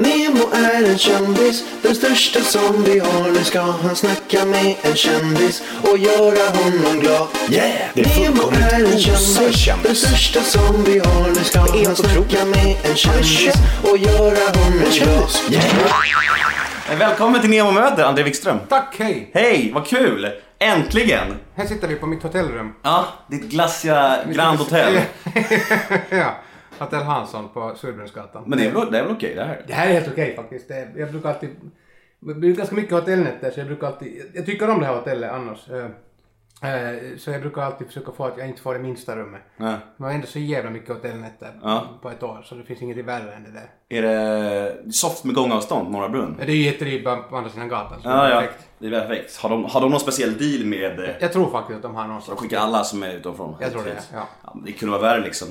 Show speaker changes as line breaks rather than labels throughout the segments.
Nemo är en kändis, den största som vi har. Nu ska han snacka med en kändis och göra honom glad.
Yeah! Det är
Nemo är en kändis, den största som vi har. Nu ska han snacka med en kändis och göra honom glad. Yeah.
Välkommen till Nemo möter André Wikström.
Tack, hej!
Hej, vad kul! Äntligen!
Här sitter vi på mitt hotellrum.
Ja, ditt glassiga Grand Hotel.
ja, Hotell Hansson på Surbrunnsgatan.
Men det är väl, det är väl okej det här?
Det här är helt okej faktiskt. Det är, jag brukar alltid... Det blir ganska mycket hotellnätter så jag brukar alltid... Jag tycker om det här hotellet annars. Eh, eh, Så jag brukar alltid försöka få att jag inte får det minsta rummet.
Ja.
Man har ändå så jävla mycket hotellnätter
Ja.
på ett år så det finns inget värre än det där.
Är det soft med gångavstånd, Norra Brunn?
Men Det är ju jättedyrt på på andra sidan gatan. Så det
Ja,
är
ja.
perfekt.
Det är perfekt. Har de, har de någon speciell deal med... eh,
Jag tror faktiskt att de har någon
De
sorts...
skickar alla som är utifrån.
Jag tror det, ja.
ja. Det kunde vara värre liksom.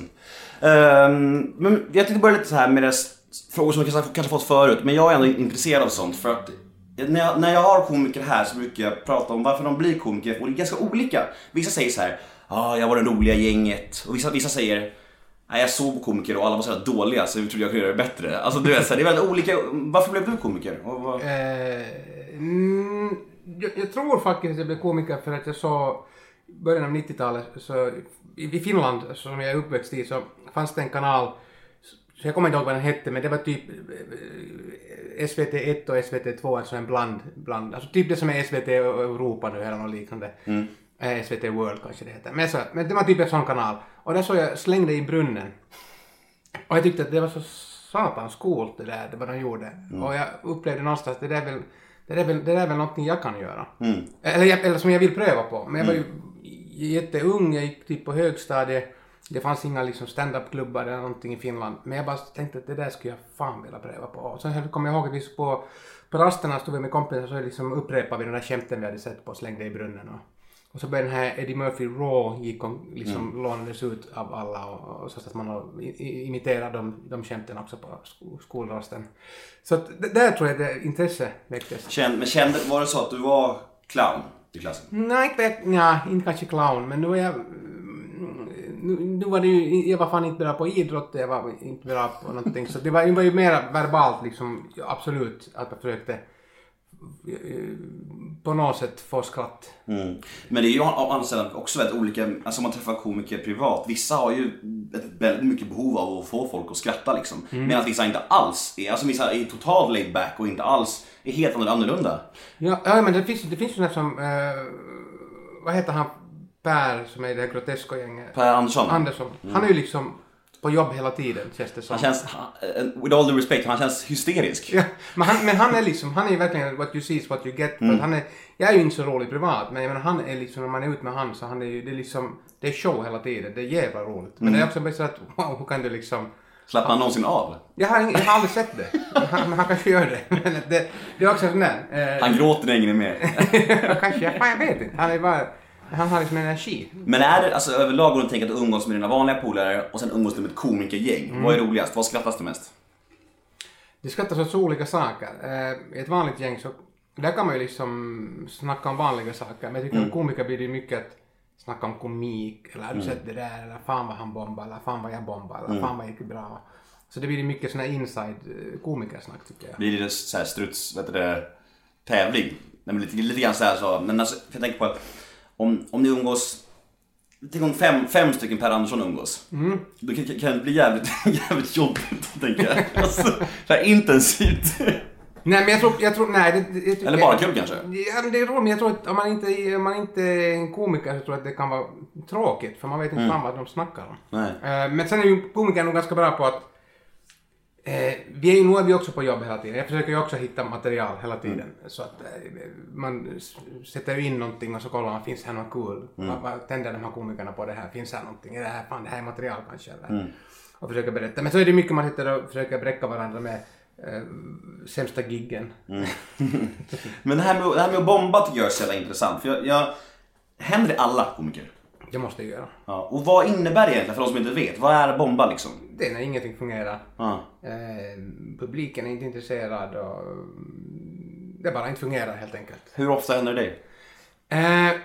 Um, men jag tänkte börja lite så här med det, frågor som jag kanske, kanske fått förut. Men jag är ändå intresserad av sånt. För att när jag, när jag har komiker här så brukar jag prata om varför de blir komiker. Och det är ganska olika. Vissa säger så här. Ja, ah, jag var det roliga gänget. Och vissa, vissa säger. Nej, jag såg på komiker och alla var så här dåliga så jag trodde jag kunde göra det bättre. Alltså du vet, så här, det är väldigt olika. Varför blev du komiker? Och vad...
Eh, mm, jag, jag tror faktiskt att jag blev komiker för att jag såg början av 90-talet så i, i Finland som jag är uppväxt i så fanns det en kanal jag kommer inte ihåg vad den hette men det var typ eh, SVT 1 och SVT 2 alltså en bland, bland alltså typ det som är SVT Europa nu eller något liknande. Eh, SVT World kanske det heter. Men, så, men det var typ en sån kanal och där såg jag slängde i brunnen och jag tyckte att det var så satans coolt det där, det vad de gjorde. Och jag upplevde någonstans att det där är väl, det där är väl, det där är väl någonting jag kan göra. Eller, jag, eller som jag vill pröva på. Men jag var ju jätteung, jag gick typ på högstadiet. Det fanns inga liksom stand-up-klubbar eller någonting i Finland. Men jag bara tänkte att det där skulle jag fan vilja pröva på. Och sen kommer jag ihåg att vi på, på rasterna stod vi med kompisar så liksom upprepade vi de där skämten vi hade sett på och slängde i brunnen. Och, och så började den här Eddie Murphy Raw gick och liksom lånades ut av alla och, och så att man har i- i- imiterat de, de skämten också på sko, skolrasten. Så att det, där tror jag det intresse väcktes.
Men kände, var det så att du var clown i klassen?
Nej, inte, nja, inte kanske clown, men nu är jag... mm, Nu, var det ju, jag var fan inte bra på idrott, jag var inte bra på någonting, så det var, det var ju mer verbalt liksom, absolut, att jag försökte eh, på något sätt få skratt.
Mm. Men det är ju sidan också väldigt olika, alltså man träffar komiker privat, vissa har ju ett väldigt mycket behov av att få folk att skratta liksom. Medan vissa inte alls är, alltså vissa är totalt laid back och inte alls, är helt annorlunda.
Ja, ja men det finns, det finns ju sådana som, eh, vad heter han, Per som är i det här Grotesco-gänget?
Per Andersson.
Andersson. Han är ju liksom på jobb hela tiden känns det som.
Han känns, han- with all due respect, han känns hysterisk.
Ja, men han, men han är liksom, han är verkligen what you see is what you get. Att han är, jag är ju inte så rolig privat, men jag menar, han är liksom, när man är ute med han så han är ju, det är liksom, det är show hela tiden, det är jävla roligt. Men det är också så att, wow, hur kan du liksom,
Slappnar han någonsin av?
jag har, jag har aldrig sett det. Han, men han kanske gör det. Men det, det är också sån där, eh,
Han gråter när ingen är med.
kanske, fan jag vet inte. Han är bara, han har liksom energi.
Men är det, alltså överlag om du tänker att umgås med dina vanliga polare och sen umgås du med ett komikergäng, vad är roligast? Vad skrattas du mest?
Det skrattas åt så olika saker. Eh, I ett vanligt gäng så där kan man ju liksom snacka om vanliga saker. Men jag tycker att komiker blir det mycket att snacka om komik. Eller har du sett det där? Eller fan vad han bombade. Eller fan vad jag bombade. Eller fan vad gick bra. Så det blir mycket sån här inside eh, komikersnack tycker jag.
Blir det så här struts, vet du det, tävling? Nej, men lite, lite grann så här så, men alltså, jag tänker på att om, om ni umgås, tänk om fem, fem stycken Per Andersson umgås. Då kan, kan det bli jävligt, jävligt jobbigt, tänker jag. Alltså, intensivt.
Nej men jag tror, jag tror nej det, det, jag tycker-
Eller bara kul kanske?
Ja det är roligt men jag tror att om man inte, är- om man inte är en komiker så tror jag att det kan vara tråkigt för man vet inte fan vad de snackar om.
Nej.
Eh, Men sen är ju komikern nog ganska bra på att eh, vi är ju, nu är vi också på jobb hela tiden. Jag försöker ju också hitta material hela tiden. Så att eh, man sätter in någonting och så kollar man, finns här något kul? Vad tänder de här komikerna på det här? Finns här någonting? Är det här, fan det här är material kanske? Eller? Och försöka berätta. Men så är det mycket man sitter och försöker bräcka varandra med eh, sämsta giggen.
Men det här, med, det här med att bomba tycker jag är så jävla intressant. För jag, jag, händer det alla komiker?
Det måste jag göra.
Ja. Och vad innebär det egentligen för de som inte vet? Vad är bomba liksom?
Det är när ingenting fungerar.
Ja.
Eh, publiken är inte intresserad och mm, det bara inte fungerar helt enkelt.
Hur ofta händer det?
Eh,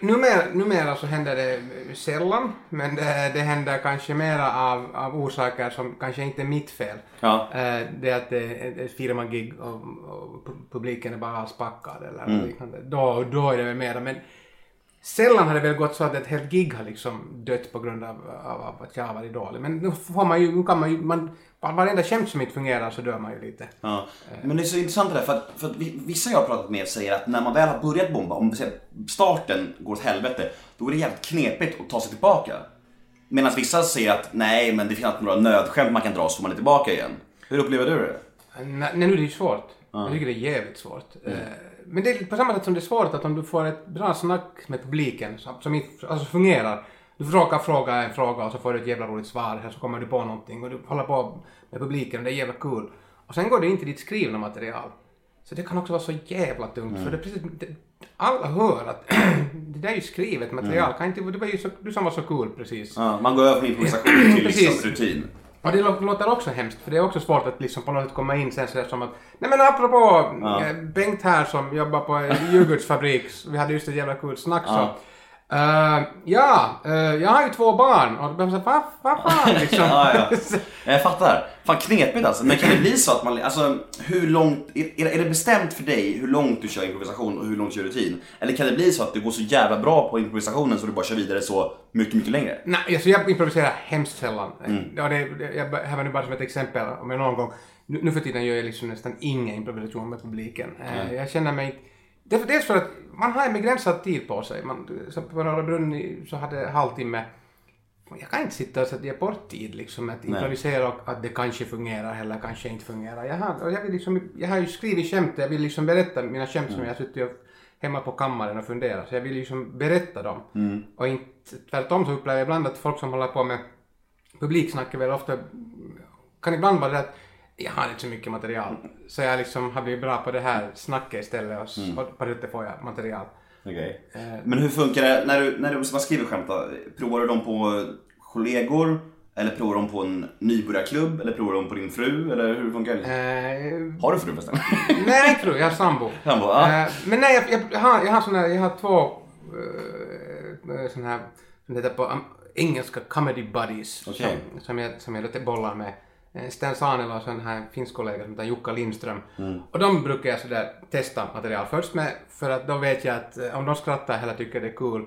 numera, numera så händer det sällan, men det, det händer kanske mera av, av orsaker som kanske inte är mitt fel.
Ja.
Eh, det är att det är ett firmagig och, och pu- publiken är bara aspackad eller liknande. Då, då är det väl mera, men sällan har det väl gått så att ett helt gig har liksom dött på grund av, av, av att jag har varit dålig. Men nu får man ju, nu kan man ju, man, varenda skämt som inte fungerar så dör man ju lite.
Ja. Men det är så intressant det där, för att, för att vi- vissa jag har pratat med säger att när man väl har börjat bomba, om starten går åt helvete, då är det jävligt knepigt att ta sig tillbaka. Medan vissa säger att nej, men det finns alltid några nödskämt man kan dra så man är tillbaka igen. Hur upplever du det?
Nej, nu är det ju svårt. Jag tycker det är jävligt svårt. Eh, Men det är på samma sätt som det är svårt att om du får ett bra snack med publiken som, inte alltså fungerar. Du råkar fråga en fråga och så får du ett jävla roligt svar, här så kommer du på någonting och du håller på med publiken och det är jävla kul. Och sen går det in till ditt skrivna material. Så det kan också vara så jävla tungt för det precis, det, alla hör att det där är ju skrivet material, kan inte, det var ju så, du som var så cool precis.
Ja, man går över från improvisation till liksom rutin.
Och det lå- låter också hemskt, för det är också svårt att liksom på något sätt komma in sen sådär som att Nej men apropå
Ja.
eh, Bengt här som jobbar på en yoghurtsfabrik, vi hade just ett jävla kul snack så.
Ja.
Eh, ja, eh, jag har ju två barn och då blir man såhär, vad va fan liksom.
Ja, ja. Jag fattar. Fan knepigt alltså. Men kan det bli så att man, alltså hur långt, är, är det bestämt för dig hur långt du kör improvisation och hur långt du kör rutin? Eller kan det bli så att du går så jävla bra på improvisationen så du bara kör vidare så mycket, mycket längre?
Nej, alltså jag improviserar hemskt sällan.
Mm.
Ja, det, jag, här nu bara som ett exempel, om jag någon gång... Nu, nu för tiden gör jag liksom nästan ingen improvisation med publiken. Eh, Jag känner mig... Det är dels för att man har en begränsad tid på sig. Man, på Norra Brunn så hade jag halvtimme. Jag kan inte sitta och jag bort tid liksom att improvisera och att det kanske fungerar eller kanske inte fungerar. Jag har, jag, vill liksom, jag har ju skrivit skämt, jag vill liksom berätta mina skämt som jag har suttit och hemma på kammaren och funderat. Så jag vill liksom berätta dem. Och inte, tvärtom så upplever jag ibland att folk som håller på med publiksnack är väl ofta, kan ibland vara det att jag har inte så mycket material. Så jag liksom har blivit bra på det här snacket istället och mm. på det får jag material.
Okej. Men hur funkar det när du, när du man skriver skämt då? Provar du dem på kollegor? Eller provar dem på en nybörjarklubb? Eller provar dem på din fru? Eller hur funkar det?
Eh,
Har du fru förresten?
nej, fru, jag har sambo.
Sambo, ja.
Eh, men nej, jag, jag, har, jag har såna jag har två uh, såna här, som heter på um, engelska, comedy buddies.
Okej.
Som, som, jag, som jag lite bollar med. Eh, Sten Sanela och så en här finsk kollega som heter Jukka Lindström. Och de brukar jag sådär testa material först med, för att då vet jag att eh, om de skrattar eller tycker det är kul,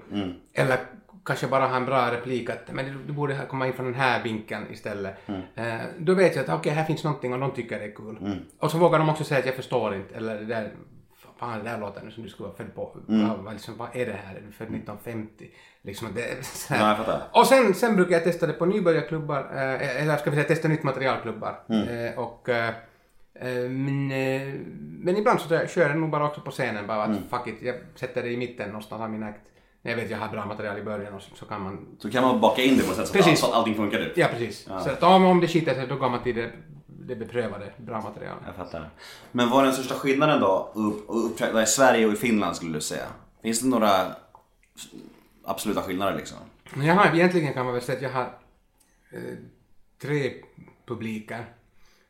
eller kanske bara har en bra replik att men du, borde komma in från den här vinkeln istället. Eh, då vet jag att okej, här finns någonting och de tycker det är kul. Och så vågar de också säga att jag förstår inte, eller det där fan det där låter nu som du skulle vara född på, ja, vad liksom, vad är det här, är du född 1950? Liksom, det, är så här.
Ja, jag fattar.
Och sen, sen brukar jag testa det på nybörjarklubbar, eh, eller ska vi säga testa nytt materialklubbar. Eh, och, eh, eh, men, eh, men ibland så kör jag nog bara också på scenen, bara att fuck it, jag sätter det i mitten någonstans av min. När jag vet jag har bra material i början och så, så kan man...
Så kan man baka in det på ett sätt så att, allting funkar ut.
Ja, precis. Så att om, om det skiter sig då går man till det, det beprövade, bra material.
Jag fattar. Men vad är den största skillnaden då i Sverige och i Finland skulle du säga? Finns det några absoluta skillnader liksom?
Jag har, egentligen kan man väl säga att jag har eh, tre publiker.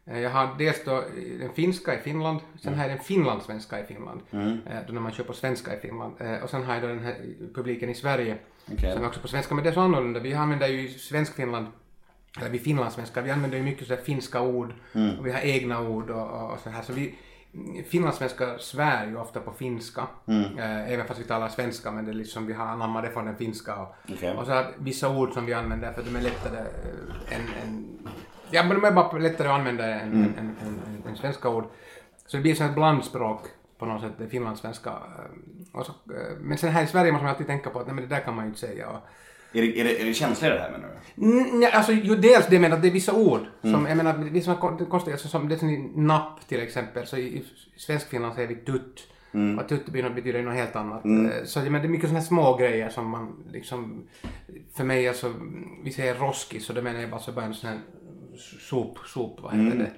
Eh, jag har dels då eh, den finska i Finland, sen har jag den finlandssvenska i Finland, eh, då när man kör på svenska i Finland. Och sen har jag då den här publiken i Sverige,
Okej.
som är också på svenska, men det är så annorlunda. Vi använder ju svensk-Finland eller vi finlandssvenskar, vi använder ju mycket så här finska ord och vi har egna ord och, och, så här. Så vi, finlandssvenskar svär ju ofta på finska, eh, även fast vi talar svenska, men det är liksom, vi har anammat det från den finska. Och,
Okej.
och så har vissa ord som vi använder för att de är lättare eh, än, än ja, men de är bara lättare att använda än, än, än, än, än svenska ord. Så det blir som ett blandspråk på något sätt, det finlandssvenska. eh, så, eh, men sen här i Sverige måste man alltid tänka på att nej, men det där kan man ju inte säga. Och,
Är det, är det, är det känsligare det här menar du?
Mm, ja, alltså ju dels det med att det är vissa ord som, jag menar, det är såna kon- konstiga, alltså, som det är som i napp till exempel, så i, i svenskfinland säger vi tutt. Och tutt betyder något helt annat. Eh, Så menar, det är mycket sådana här små grejer som man liksom, för mig alltså, vi säger roskis så det menar jag bara så bara en sån här sop, sop, vad heter det,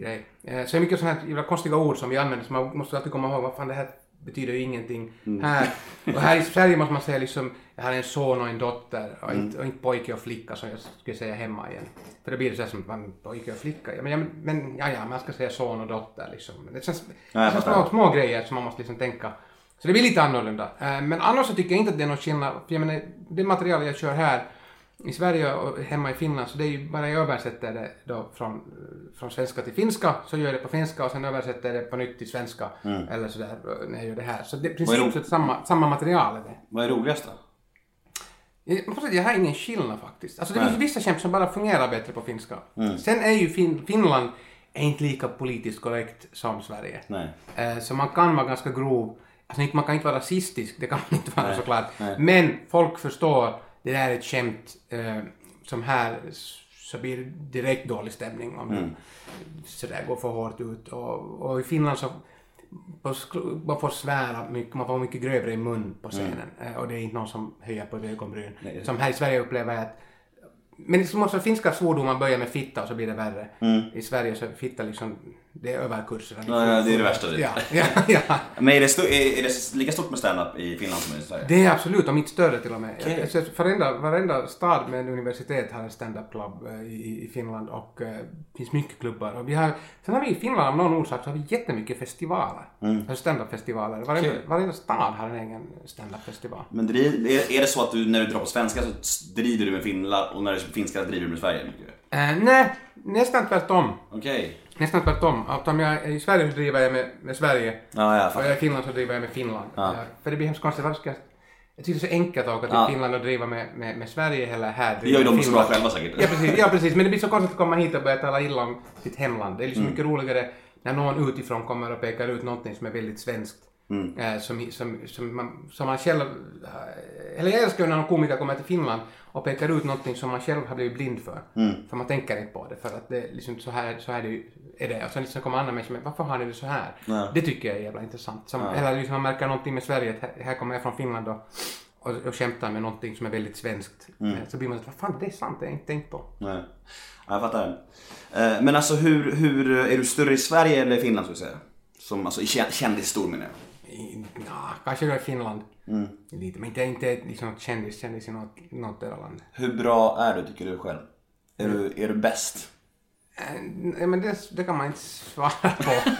grej. Eh, Så det är mycket sådana här jävla konstiga ord som vi använder så man måste alltid komma ihåg vad fan det här betyder ju ingenting här. Och här i Sverige måste man säga liksom, jag har en son och en dotter och, inte, och inte pojke och flicka som jag skulle säga hemma igen. För det blir så här som pojke och flicka. Ja, men, ja, men ja, ja, man ska säga son och dotter liksom. Det känns,
Ja,
det känns små, små grejer som man måste liksom tänka. Så det blir lite annorlunda. Eh, Men annars så tycker jag inte att det är någon skillnad. För jag menar, det material jag kör här i Sverige och hemma i Finland, så det är ju bara jag översätter det då från, från svenska till finska, så gör jag det på finska och sen översätter jag det på nytt till svenska. Eller sådär, eh, när jag gör det här. Så det är i
Mm.
Princip samma, samma material är det.
Vad är roligast då?
Jag har ingen skillnad faktiskt. Alltså det
Nej.
finns vissa skämt som bara fungerar bättre på finska.
Mm.
Sen är ju fin Finland är inte lika politiskt korrekt som Sverige. Eh, så man kan vara ganska grov. Alltså man kan inte vara rasistisk, det kan man inte vara
Nej,
såklart.
nej.
Men folk förstår, det där är ett skämt eh, som här så blir det direkt dålig stämning om
Mm.
det sådär går för hårt ut. Och, och i Finland så på man får svära mycket, man får mycket grövre i mun på scenen. Eh, Och det är inte någon som höjer på ögonbryn.
Mm. Nej.
Som här i Sverige upplever jag att men så måste finska svordomar börja med fitta och så blir det värre. I Sverige så fitta liksom, det är överkurs. redan.
Mm. Ja, ja, det är det värsta.
Ja, ja, ja.
Men är det, sto- är, är det lika stort med stand-up i Finland som i Sverige?
Det är absolut, och mitt större till och med. Så varenda, varenda stad med en universitet har en stand-up club eh, i, i Finland och eh, det finns mycket klubbar. Och vi har, sen har vi i Finland av någon orsak så har vi jättemycket festivaler. Alltså stand-up-festivaler. Varenda,
Okej.
varenda stad har en egen stand-up-festival.
Men driv, är, är det så att du när du drar på svenska så driver du med Finland och när du är på finska driver du med Sverige mycket?
Eh, nej, nästan tvärtom.
Okej.
Nästan tvärtom. Att om jag är i Sverige så driver jag med, med Sverige.
Ja, ja,
Och jag är i Finland så driver jag med Finland.
Ja.
För det blir hemskt konstigt. Varför jag... Jag tycker det är så enkelt att åka till
Ja.
Finland och driva med, med, med Sverige eller här.
Det gör ju de så bra själva säkert.
Ja precis, ja precis, men det blir så konstigt att komma hit och börja tala illa om sitt hemland. Det är liksom
Mm.
mycket roligare när någon utifrån kommer och pekar ut någonting som är väldigt svenskt.
Mm.
Eh, som, som, som, man, som man själv... eh, Eller jag älskar när någon komiker kommer till Finland och pekar ut någonting som man själv har blivit blind för.
Mm.
För man tänker inte på det, för att det liksom så här, så här det, är det. Och sen liksom kommer andra människor med, varför har ni det så här?
Ja.
Det tycker jag är jävla intressant. Som,
Ja.
Eller liksom man märker någonting med Sverige, att här, här kommer jag från Finland och, och, och skämtar med någonting som är väldigt svenskt.
Mm.
Eh, Så blir man så vad fan det är sant, det har jag inte tänkt på.
Nej. Ja, jag fattar. Men alltså hur, hur, är du större i Sverige eller i Finland skulle jag säga? Som, alltså i kä- kändisstor menar jag.
Ja, kanske då i Finland.
Mm.
Lite, men inte, inte liksom något kändis, kändis i något, något land.
Hur bra är du tycker du själv? Är du, är du bäst?
Nej, men det, det kan man inte svara på.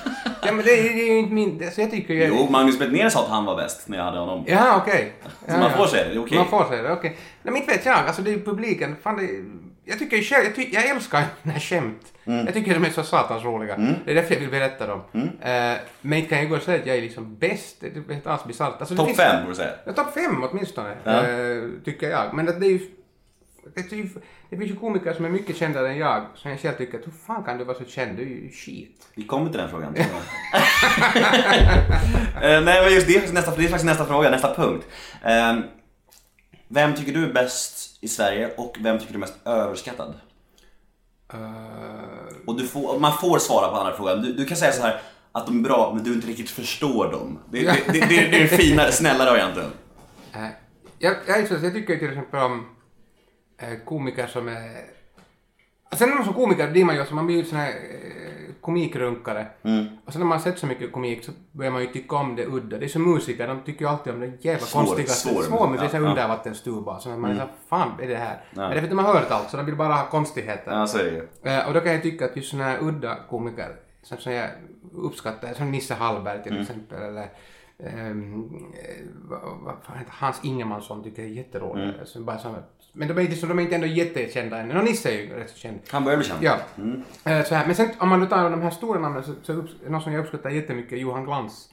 ja, men det, är- det är ju inte min... Det, så jag tycker ju...
Jo, Magnus Bettner sa att han var bäst när jag hade honom.
Ja, okej.
Så
Ja,
man
ja.
får säga det, det är okej.
Man får säga det, okej. Nej, men inte vet jag. Alltså det är ju publiken. Fan, det, jag tycker själv, jag, ty, jag älskar när skämt.
Mm.
Jag tycker de är så satans roliga. Det är därför jag vill berätta dem. Eh, men inte kan jag gå och säga att jag är liksom bäst. Det är inte alls bisarrt. Alltså,
Topp fem borde du säga.
Ja, topp fem åtminstone,
Ja.
eh, tycker jag. Men att det är ju... Det, är ju, det finns ju komiker som är mycket kändare än jag, som jag själv tycker att hur fan kan du vara så känd? Du är ju skit.
Vi kommer till den frågan. Eh, Nej men just det nästa, det är faktiskt nästa fråga, nästa punkt. Eh, Vem tycker du är bäst i Sverige och vem tycker du är mest överskattad?
Eh,
Och du får, man får svara på andra frågan. Du, du kan säga så här att de är bra men du inte riktigt förstår dem. Det, det, det, det, är den finare, snällare varianten.
eh, jag, jag, jag tycker till exempel om eh, komiker som är... Sen när man som komiker blir man ju, alltså man blir ju sån här eh, komikrunkare. Och sen när man har sett så mycket komik så börjar man ju tycka om det udda. Det är som musiker, de tycker ju alltid om det jävla
Svår-
konstiga.
svår-
svår men det är så
ja,
undervattenstuba. Så man är så här, fan är det här?
Ja.
Men det är för att de har hört allt så de vill bara ha konstigheter.
Ja så är det.
Eh, och då kan jag tycka att just såna här udda komiker, som, som jag uppskattar, som Nisse Hallberg till exempel, eller eh, vad, vad Hans Ingemansson tycker jag är jätterolig. Alltså, bara som, men de är, inte, så- de är inte ändå jättekända än. Nå, Nisse är ju rätt så känd.
Han börjar bli känd.
Ja. Eh, så här. Men sen om man tar de här stora namnen så, så upps, någon som jag uppskattar jättemycket är Johan Glans.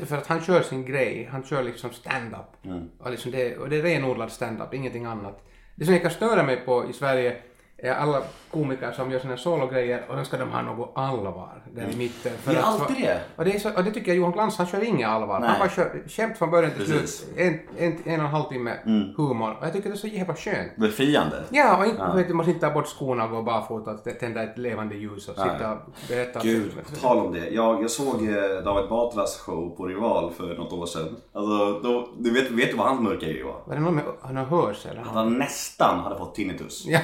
Är För att han kör sin grej, han kör liksom stand-up. Och, liksom det, och det är renodlad stand-up, ingenting annat. Det som jag kan störa mig på i Sverige är alla komiker som gör här sologrejer och då ska de ha något allvar där i mitten. För
Det är
att-
alltid det.
Och det, är så, och det tycker jag Johan Glans, han kör inget allvar.
Nej.
Han bara kör skämt från början till
Precis.
slut. En, en, en och en halv timme humor. Och jag tycker det är så jävla skönt.
Befriande.
Ja, och inte, vet du måste inte ta bort skorna och gå barfota och tända ett levande ljus och sitta och berätta.
Gud, på tal om det. Jag, jag såg eh, David Batras show på Rival för något år sedan. Alltså, då, du vet, vet du vad hans mörka grej var?
Var det någon med han har hörsel?
Att han nästan hade fått tinnitus.
Ja.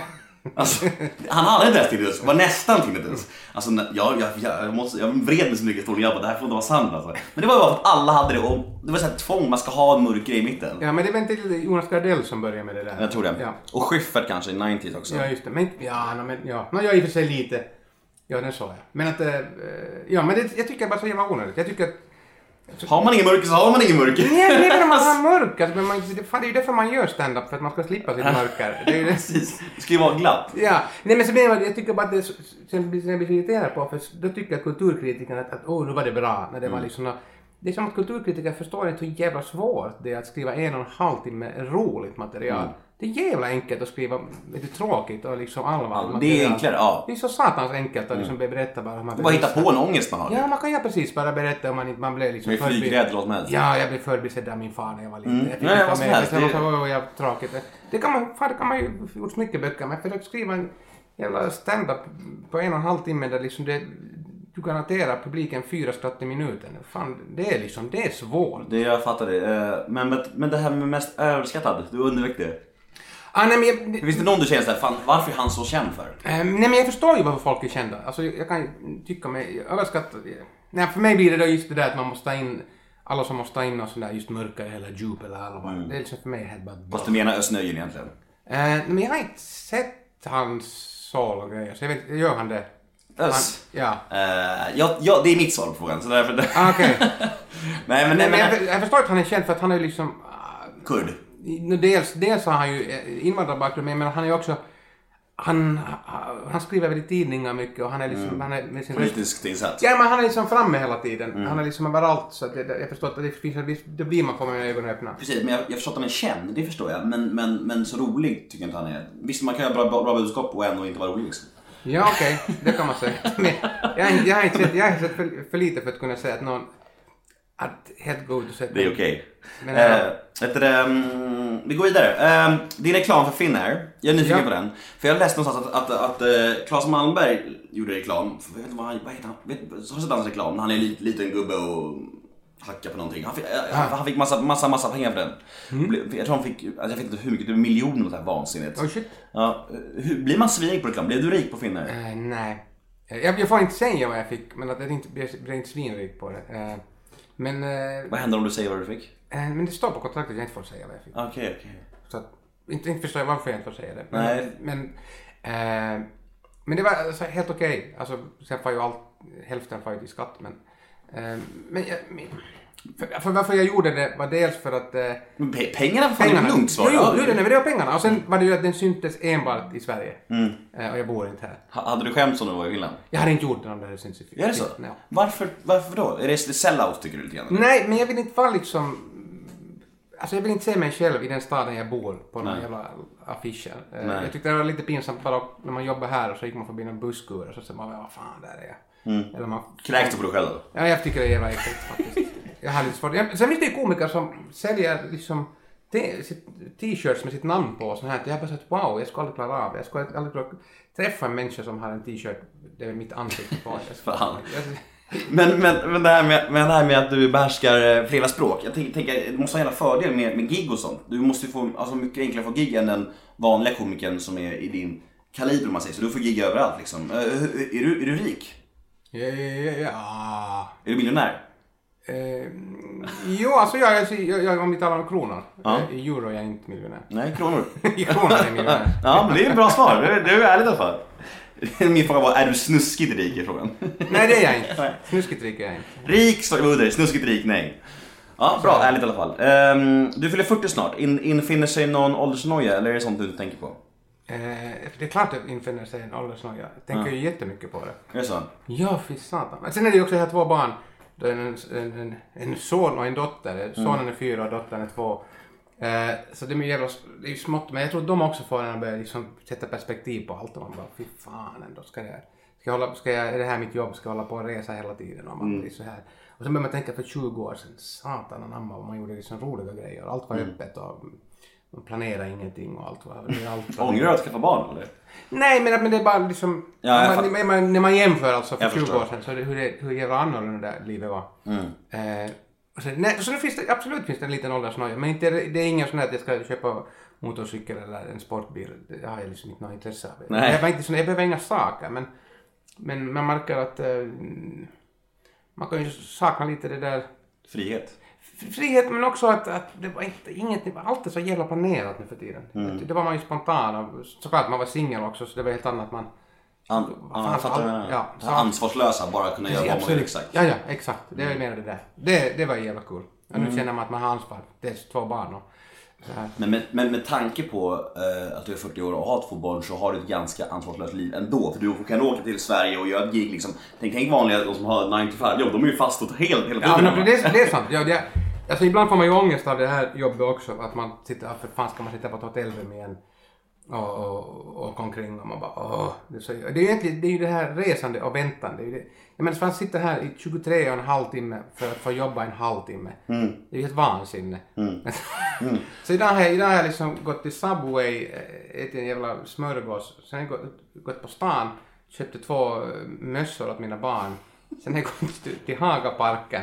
Alltså, han hade inte ens tinnitus, var nästan tinnitus. Alltså, jag, jag, jag, måste, jag vred mig så mycket i stolen, jag bara, det här får inte vara sant alltså. Men det var ju bara för att alla hade det och det var så här tvång, man ska ha en mörk grej i mitten.
ja, men det var inte Jonas Gardell som började med det där.
Jag tror det.
Ja,
Och Schyffert kanske i 90s också.
ja just det. Men, ja, men, ja. No, jag i och för sig lite. Ja, den sa jag. Men att, eh, ja, men det, jag tycker bara så jävla onödigt. Jag tycker att
Har man ingen mörker så har man ingen mörker.
Nej, det är väl man har mörker, men man, det, fan, det är ju därför man gör stand-up, för att man ska slippa sitt mörker. Det är.
Precis. Det ska ju vara glatt.
Ja, nej men så menar jag, jag tycker bara att det är sen blir jag irriterad på, för då tycker kulturkritikerna att, att åh, nu var det bra, när det var liksom det är som att kulturkritiker förstår inte hur jävla svårt det är att skriva en och en halv timme roligt material. Det är jävla enkelt att skriva lite tråkigt och liksom allvarligt
Ja, det är enklare, ja.
Det är så satans enkelt att liksom berätta bara hur man
Bara hitta på en ångest man har.
Ja, man kan ju precis bara berätta om man inte, man blev liksom
Med
förbi-
flygrädd som helst.
Ja, jag blev förbisedd av min far när jag var liten.
Mm.
Jag fick
Nej,
inte
vad som
med-
helst.
Det var så, tråkigt. Det kan man, fan, det kan man ju gjort mycket böcker med. För att skriva en jävla stand-up på en och en halv timme där liksom det, du garanterar publiken fyra skratt i minuten. Fan, det är liksom, det är svårt.
Det, jag fattar det. Eh, Men, men, men det här med mest överskattad, du underväckte det.
Ah, nej, men jag,
Finns det någon du känner såhär, fan varför är han så känd för?
Eh, nej men jag förstår ju varför folk är kända. Alltså jag kan tycka mig överskattad. Nej för mig blir det då just det där att man måste ta in alla som måste ta in någon sån där just mörkare eller djup eller allvar. Det är liksom för mig helt bara...
Fast du menar Özz Nöjen egentligen?
Eh, nej, men jag har inte sett hans sol och grejer så jag vet gör han det? Han, ja.
Eh, ja, ja, det är mitt svar på frågan. Så därför...
Ah, okej.
nej men, nej,
men jag, jag förstår att han är känd för att han är liksom... ah,
kurd.
Dels, dels har han ju eh, invandrarbakgrund, men han är också... Han, han skriver väl i tidningar mycket och han är liksom... Han är med sin
Politiskt insatt.
Ja, men han är liksom framme hela tiden. Han är liksom överallt. Så att det, jag förstår att det finns. Då blir man får med ögonen öppna.
Precis, men jag, jag förstår att han är känd, det förstår jag. Men, men, men så rolig tycker jag inte han är. Visst, man kan göra bra, bra, budskap och ändå inte vara rolig liksom.
Ja, okej. Det kan man säga. Men jag, jag har inte sett, jag har sett för, för lite för att kunna säga att någon... Att helt god att säga.
Det är okej.
Men,
Eh, mm, vi går vidare. Eh, din reklam för Finnair, jag är nyfiken
Ja.
på den. För jag läste någonstans att, att, att eh, Claes Malmberg gjorde reklam. För, jag vet inte vad, han, vad heter han? Vet, har du sett hans reklam? Han är en liten, liten gubbe och hackar på någonting. Han fick, eh, han, fick massa, massa, massa pengar för den.
Mm.
Jag tror han fick, alltså jag vet inte hur mycket, det var miljoner och här vansinnigt.
Oh shit.
Ja, hur, blir man svinrik på reklam? Blev du rik på Finnair?
Eh, nej. Jag, jag får inte säga vad jag fick, men att jag inte blev blev svinrik på det. Eh, men, eh,
Vad händer om du säger vad du fick?
eh, men det står på kontraktet att jag inte får säga vad jag fick.
Okej, okej.
Så att, inte, inte förstår jag varför jag inte får säga det.
Nej.
Men, men, eh, men det var alltså, helt okej. Alltså, sen får ju allt, hälften får ju till skatt. Men, men jag, men för, för varför jag gjorde det var dels för att eh,
Men pe- pengarna för fan är lugnt svar.
Jo, jo, jo, det, var pengarna. Och sen var det ju att den syntes enbart i Sverige.
Mm.
Eh, och jag bor inte här.
Ha- Hade du skämts om du var i Finland?
Jag hade inte gjort det om det hade synts i
Är det så?
Ja.
Varför, varför då? Är det sellout tycker du lite grann?
Nej, men jag vill inte vara liksom... Alltså jag vill inte se mig själv i den staden jag bor på några
Nej.
jävla affischer. Eh. Jag tyckte det var lite pinsamt bara när man jobbar här och så gick man förbi någon busskur och så sa man vad fan där är jag. Eller man...
Kräks du på dig själv?
Ja, jag tycker det är jävla äckligt faktiskt. Jag har lite svårt. Jag, sen finns det ju komiker som säljer liksom t-shirts med sitt namn på och sånt här. Jag har bara sagt wow, jag ska aldrig klara av det. Jag ska aldrig klara träffa en människa som har en t-shirt där mitt ansikte på.
Fan. Men, men, men det, här med, men det här med att du behärskar eh, flera språk. Jag tänker, tänker det måste ha en jävla fördel med, med gig och sånt. Du måste ju få alltså, mycket enklare att få gig än den vanliga komikern som är i din kaliber om man säger så. Du får gig överallt liksom. Eh, Är du, är du rik?
ja, ja, ja.
Är du miljonär?
Eh, jo, alltså jag, jag, jag, jag, om vi talar om kronor.
Ja.
Eh, I euro är jag inte miljonär.
Nej, kronor.
I kronor är jag miljonär.
ja, men det är ett bra svar. Det är, det är ärligt i alla fall. Min fråga var, är du snuskigt rik i frågan?
Nej, det är jag inte. Snuskigt rik är jag inte.
Rik sa snuskigt rik nej. Ja, bra, ärligt i alla fall. Ehm, du fyller 40 snart. In, infinner sig någon åldersnoja eller är det sånt du inte tänker på?
Eh, det är klart att infinner sig en åldersnoja. Jag tänker ju jättemycket på det.
Är det så?
Ja, fy satan. Men sen är det ju också, jag har två barn. Det är en, en, en, son och en dotter. Sonen är fyra och dottern är två. Eh, så det jävla, det är ju smått, men jag tror de också får en att börja liksom sätta perspektiv på allt. Och man bara, fy fan ändå, ska det, ska jag hålla, ska jag, är det här mitt jobb, ska jag hålla på och resa hela tiden? Och man blir så här. Och sen börjar man tänka för 20 år sedan, satan anamma vad man gjorde liksom roliga grejer, allt var öppet och man planerade ingenting och allt var, det är allt var-
Ångrar du att skaffa barn eller?
Nej, men, men det är bara liksom...
Ja,
man, när, man, när man jämför alltså för
Jag
20
förstår.
år sedan så det hur, det, hur jävla annorlunda det livet var. Eh, och sen, nej, så det finns det, absolut finns det en liten åldersnoja, men inte, det är ingen sån här att jag ska köpa motorcykel eller en sportbil. Det har jag liksom inte något intresse av.
Nej.
Jag, var inte jag behöver inga saker, men, men man märker att eh, man kan ju sakna lite det där
Frihet.
Frihet men också att, att det var inte, inget, det var alltid så jävla planerat nu för tiden.
Mm.
Det, det var man ju spontan och såklart man var singel också så det var helt annat man
An, ja,
fan,
fattar menar.
ja,
Så ansvarslösa, bara kunna göra vad man vill exakt.
Ja, ja, exakt. Det är mer det där. Det, det var jävla kul. Och nu känner man att man har ansvar. Det är två barn och.
Men med, men med tanke på eh, att du är 40 år och har två barn så har du ett ganska ansvarslöst liv ändå. För du kan åka till Sverige och göra ett gig liksom. Tänk, tänk vanliga de som har 9 to 5 jobb, de är ju fast och helt hela
Ja,
tiden.
men det, är- det är sant. Ja, det, alltså, ibland får man ju ångest av det här jobbet också. Att man sitter, ah, för fan ska man sitta på ett hotellrum igen och, och, och omkring och man bara åh. Det är, så, det är ju egentligen det, är ju det här resande och väntan. Det är ju det. Jag menar, man sitter här i 23 och en halv timme för att få jobba en halvtimme.
Mm.
Det är ju ett vansinne. så idag har, jag, idag har jag liksom gått till Subway, eh, ätit en jävla smörgås, sen gått, gått på stan, köpte två eh, mössor åt mina barn. Sen har jag gått till, till Hagaparken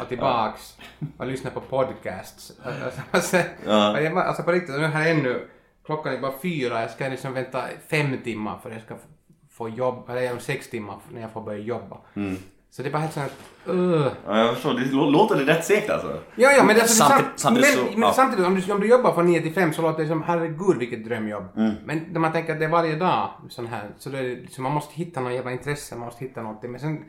och tillbaks och lyssnat på podcasts. Alltså,
Ja.
alltså på riktigt, nu här ännu, klockan är bara fyra, jag ska liksom vänta fem timmar för jag ska få jobb, eller om sex timmar när jag får börja jobba. Så det är bara helt sånt uh.
Ja, jag förstår, det lå- låter det rätt segt alltså.
Ja, ja, men, alltså,
Samtidigt-
sam-
samtidigt
men,
så-
men
ja.
samtidigt om du, om du jobbar från 9 till 5 så låter det som herregud vilket drömjobb.
Mm.
Men när man tänker att det är varje dag sån här, så, det är, så man måste hitta någon jävla intresse, man måste hitta någonting. Men sen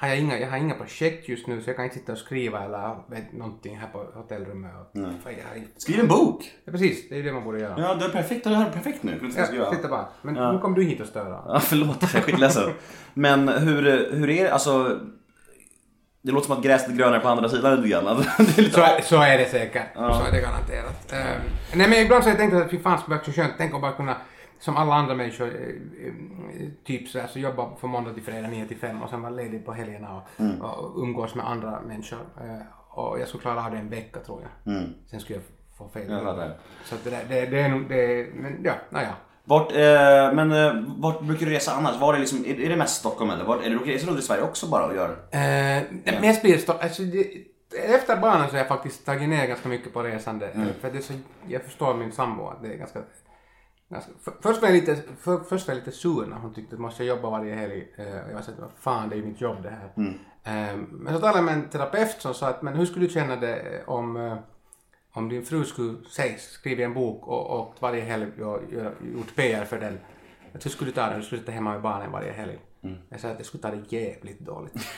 har jag inga, jag har inga projekt just nu så jag kan inte sitta och skriva eller vet, någonting här på hotellrummet. Och, har
Skriv en bok!
ja, precis, det är ju det man borde göra.
Ja, du är perfekt, du är perfekt nu.
Ja,
göra.
titta bara. Men nu kom du hit och störa.
Ja, förlåt, jag är skitledsen. Men hur, hur är det, alltså... Det låter som att gräset är grönare på andra sidan lite grann. Det lite...
Så, så är det säkert. Så är det garanterat. Ehm, nej men ibland så har jag tänkt att fy fan skulle vara så skönt, tänk att bara kunna som alla andra människor, eh, eh, typ så här, så jobba från måndag till fredag 9 till 5 och sen vara ledig på helgerna och,
Mm.
och umgås med andra människor. Eh, och jag skulle klara av det en vecka tror jag. Sen skulle jag få fel.
Mm. Jag fattar.
Så det, där, det, det är nog, det, men ja, naja.
Vart, eh, men eh, vart brukar du resa annars? Var är, liksom, är, är det mest Stockholm eller? Vart, är du reser runt i Sverige också bara och gör?
Eh, Mest blir det stå- alltså det, Efter barnen så har jag faktiskt tagit ner ganska mycket på resande.
Mm.
För det så, jag förstår min sambo att det är ganska... ganska för, först, var jag lite, för, först var jag lite sur när hon tyckte att måste jag jobba varje helg. Eh, jag var så att, vad fan det är ju mitt jobb det här.
Mm.
Eh, men så talade jag med en terapeut som sa att men hur skulle du känna det om, eh, om din fru skulle säg, skriva en bok och, och varje helg gjort PR för den. Att hur skulle du ta det? Du skulle sitta hemma med barnen varje helg. Jag sa att jag skulle ta det jävligt dåligt.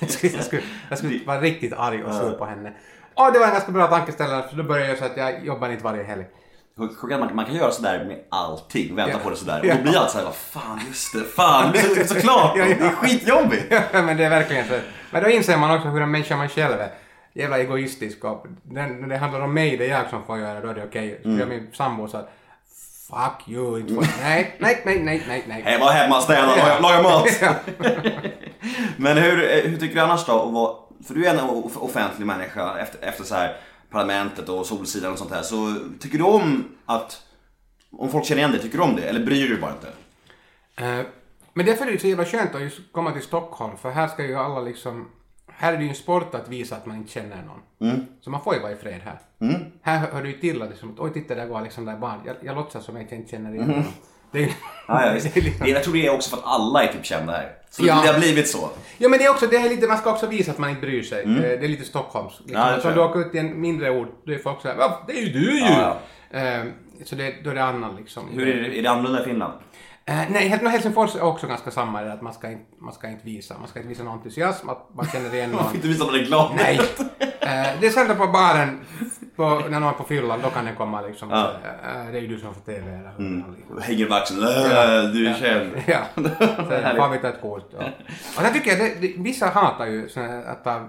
jag, skulle, jag, skulle, jag skulle vara riktigt arg och sur på henne. Och det var en ganska bra tankeställare för då började jag så att jag jobbar inte varje helg.
Sjukt Man, man kan göra sådär med allting vänta
Ja.
på det sådär.
Ja.
Och då blir allt såhär, vad fan just det, fan, det är så, såklart!
Ja, ja.
Det är skitjobbigt!
men det är verkligen så. Men då inser man också hur en människa man själv är. Jävla egoistisk och den, när det handlar om mig, det är jag som får göra då är det okej. Skulle jag min sambo så fuck you, inte får, nej, nej, nej, nej, nej, nej.
Hej, var hemma, städa och laga mat!
Ja.
Men hur, eh, hur tycker du annars då? För du är en off- offentlig människa efter, efter så här parlamentet och Solsidan och sånt här. Så tycker du om att, om folk känner igen dig, tycker du om det? Eller bryr du dig bara inte?
Eh, Men därför är det så jävla skönt att just komma till Stockholm, för här ska ju alla liksom... Här är det ju en sport att visa att man inte känner någon. Så man får ju vara i fred här. Här hör, hör det ju till att liksom, oj titta där går Alexander Bard. Jag, jag låtsas som att jag inte känner igen honom. Det är,
Ja, ja,
det är liksom,
Det- Jag tror det är också för att alla är typ kända här. Så
Ja.
det har blivit så.
Ja men det är också, det är lite, man ska också visa att man inte bryr sig. Eh, Det är lite Stockholms. Liksom.
Ja,
så om du åker ut i en mindre ort, då är folk såhär, "Va, det är ju du ju!
Ja,
Eh, så det, då är det annan liksom.
Hur är det, är det annorlunda i Finland?
Eh, nej, Hel- Helsingfors är också ganska samma, att man ska, inte, man ska inte visa, man ska inte visa någon entusiasm, att man känner igen
Man
någon.
får inte visa man är glad.
Nej. Eh, det är sen på baren, på, när någon är på fyllan, då kan det komma liksom,
Ja.
eh, det är ju du som får TV eller hur liksom.
Hänger över axeln.
Ja.
Äh, Du är känd.
Ja, får vi ta ett kort. Ja. Och sen tycker jag, det, det, vissa hatar ju här att ta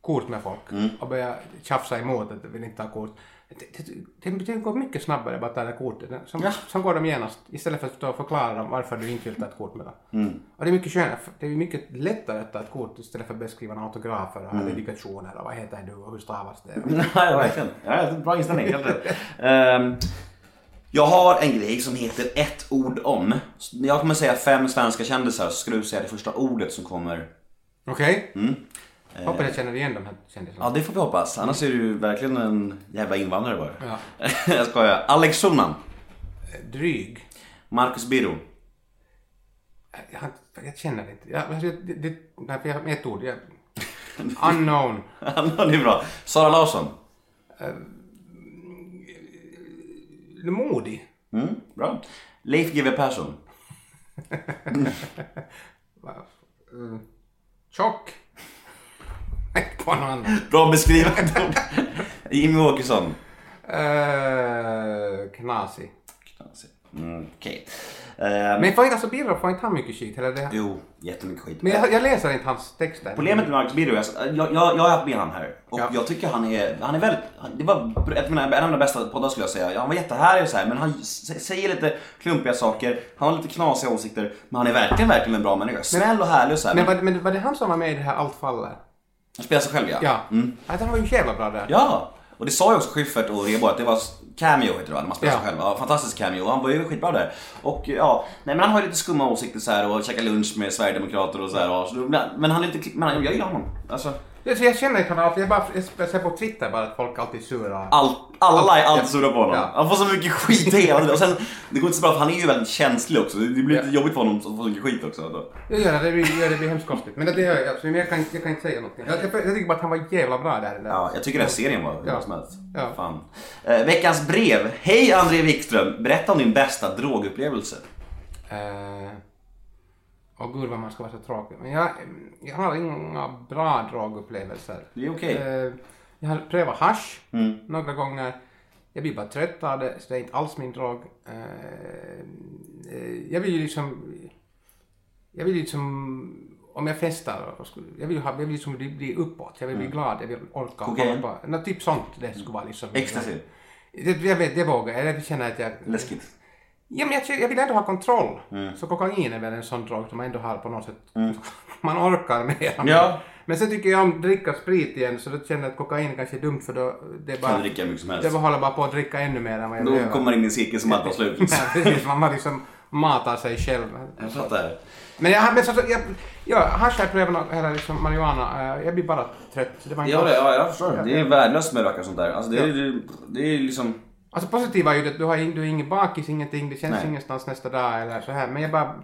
kort med folk
Mm.
och börja tjafsa emot att de vill inte ta kort. Det, det, det, går mycket snabbare bara att ta det kortet. Som, som går de genast istället för att stå och förklara dem varför du inte vill ta ett kort med dem.
Mm.
Och det är mycket skönare, det är mycket lättare att ta ett kort istället för att beskriva en autografer och
Mm.
dedikationer och vad heter du och hur stavas det.
Nej, verkligen. Ja, bra inställning. Helt rätt. Ehm, jag har en grej som heter ett ord om. Jag kommer säga fem svenska kändisar så ska du säga det första ordet som kommer.
Okej?
Mm.
Hoppas jag känner igen de här kändisarna.
Ja, det får vi hoppas. Annars är du verkligen en jävla invandrare bara.
Ja.
jag skojar. Alex Schulman.
Dryg.
Marcus Birro.
Jag, har inte- jag känner inte. Jag, alltså, det, det, jag har ett ord. Jag, unknown.
det är bra. Sara Larsson.
Modig.
Mm, bra. Leif GW Persson.
Mm. Tjock. På någon annan.
Bra beskrivet ord. Jimmy Åkesson.
Uh, knasig.
Mm, Okej. Ehm,
Men får inte, alltså Birro får inte han mycket skit? Eller det?
Jo, jättemycket skit.
Men jag, jag läser inte hans texter.
Problemet med Marcus Birro är att jag, jag, jag har haft med han här och
Ja.
jag tycker han är, han är väldigt, det var ett av mina, en av mina bästa poddar skulle jag säga. Han var jättehärlig och så här, men han säger lite klumpiga saker, han har lite knasiga åsikter, men han är verkligen, verkligen en bra människa. Snäll och härlig och så här.
Men
Men,
var, men var det han som var med i det här Allt faller?
Han spelar sig själv ja.
Ja.
Mm.
Han var ju jävla bra där.
Ja, och det sa ju också Schyffert och Rheborg att det var cameo heter det va, när man spelar
Ja.
sig själv. Ja, fantastisk cameo och han var ju skitbra där. Och ja, nej men han har ju lite skumma åsikter så här och käkar lunch med Sverigedemokrater och så här. Och, så, men han är lite, men han- jag gillar honom. Alltså,
så jag känner inte honom, för jag, bara, jag ser på Twitter bara att folk alltid är sura.
all, alla är alltid
Ja.
sura på honom.
Ja.
Han får så mycket skit hela tiden. Och sen, det går inte så bra för han är ju väldigt känslig också. Det blir lite
Ja.
jobbigt för honom att få så mycket skit också. Då.
Jag gör det, blir, ja, det blir hemskt konstigt. Men det, det jag, så jag kan, jag kan inte säga någonting. Jag, jag, jag tycker bara att han var jävla bra där. där.
Ja, jag tycker den här serien var hur
Ja.
som helst.
Ja.
Fan. Eh, veckans brev. Hej André Wikström, berätta om din bästa drogupplevelse.
Eh, Åh gud vad man ska vara så tråkig. Men jag, jag har inga bra drogupplevelser.
Det är okej.
Eh, jag har prövat hash
Mm.
några gånger. Jag blir bara trött av det, så det är inte alls min drog. Eh, eh, jag vill ju liksom... Jag vill ju liksom... Om jag festar, jag vill ju ha, jag vill liksom bli, bli uppåt, jag vill bli glad, jag vill orka. Hålla på. Nå, typ sånt det skulle vara liksom.
Ecstasy.
Jag vet, det vågar jag. Jag känner att jag...
Läskigt.
Ja, men jag, jag vill ändå ha kontroll.
Mm.
Så kokain är väl en sån drog som man ändå har på något sätt. Man orkar mer.
Ja.
Men sen tycker jag om att dricka sprit igen så då känner jag att kokain kanske är dumt för då det är
Kan
bara...
dricka hur mycket som helst.
Det bara håller bara på att dricka ännu mer än vad jag
Då
behöver.
kommer man in i en cirkel som aldrig tar slut.
Ja, precis. Man liksom matar sig själv.
Jag fattar.
Men jag, men så, jag, jag hasch jag eller liksom marijuana. eh, Jag blir bara trött. Det var inte
Ja, det, ja, jag förstår. Det är värdelöst med röka sånt där. Alltså, det, är, det, det är liksom...
Alltså positiva är ju att du har, in- du har ingen bakis, ingenting. Det känns
Nej.
ingenstans nästa dag eller så här. Men jag bara...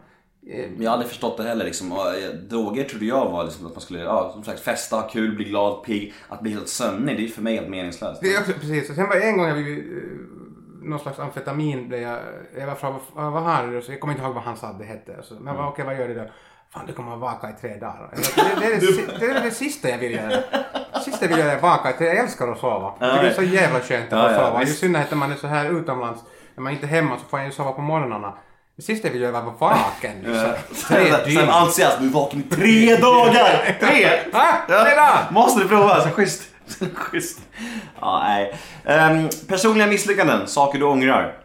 eh,
Jag har aldrig förstått det heller. Liksom. Och, eh, droger trodde jag var liksom, att man skulle ja, som sagt, festa, ha kul, bli glad, pigg. Att bli helt sömnig, det är för mig helt meningslöst.
Det är också precis. Och sen var det en gång jag blev, uh, någon slags amfetamin blev jag, jag var frågade vad, har du? Jag kommer inte ihåg vad han sa det hette. Så, men jag bara, okej vad gör du då? Fan du kommer att vaka i tre dagar. Det, det, är det, det är det sista jag vill göra. Det sista jag vill göra är vaka i tre Jag älskar att sova. Tycker det är så jävla skönt att
Ja,
få
ja,
sova. I synnerhet när man är så här utomlands. När man inte är hemma så får jag ju sova på morgnarna. Det sista jag vill göra är att vara vaken.
Ja.
Tre
Sen, entusiasm, du är vaken i tre dagar! Tre!
Ah, tre dagar!
Måste du prova, så schysst. schysst. Ja, nej. Ehm, personliga misslyckanden, saker du ångrar.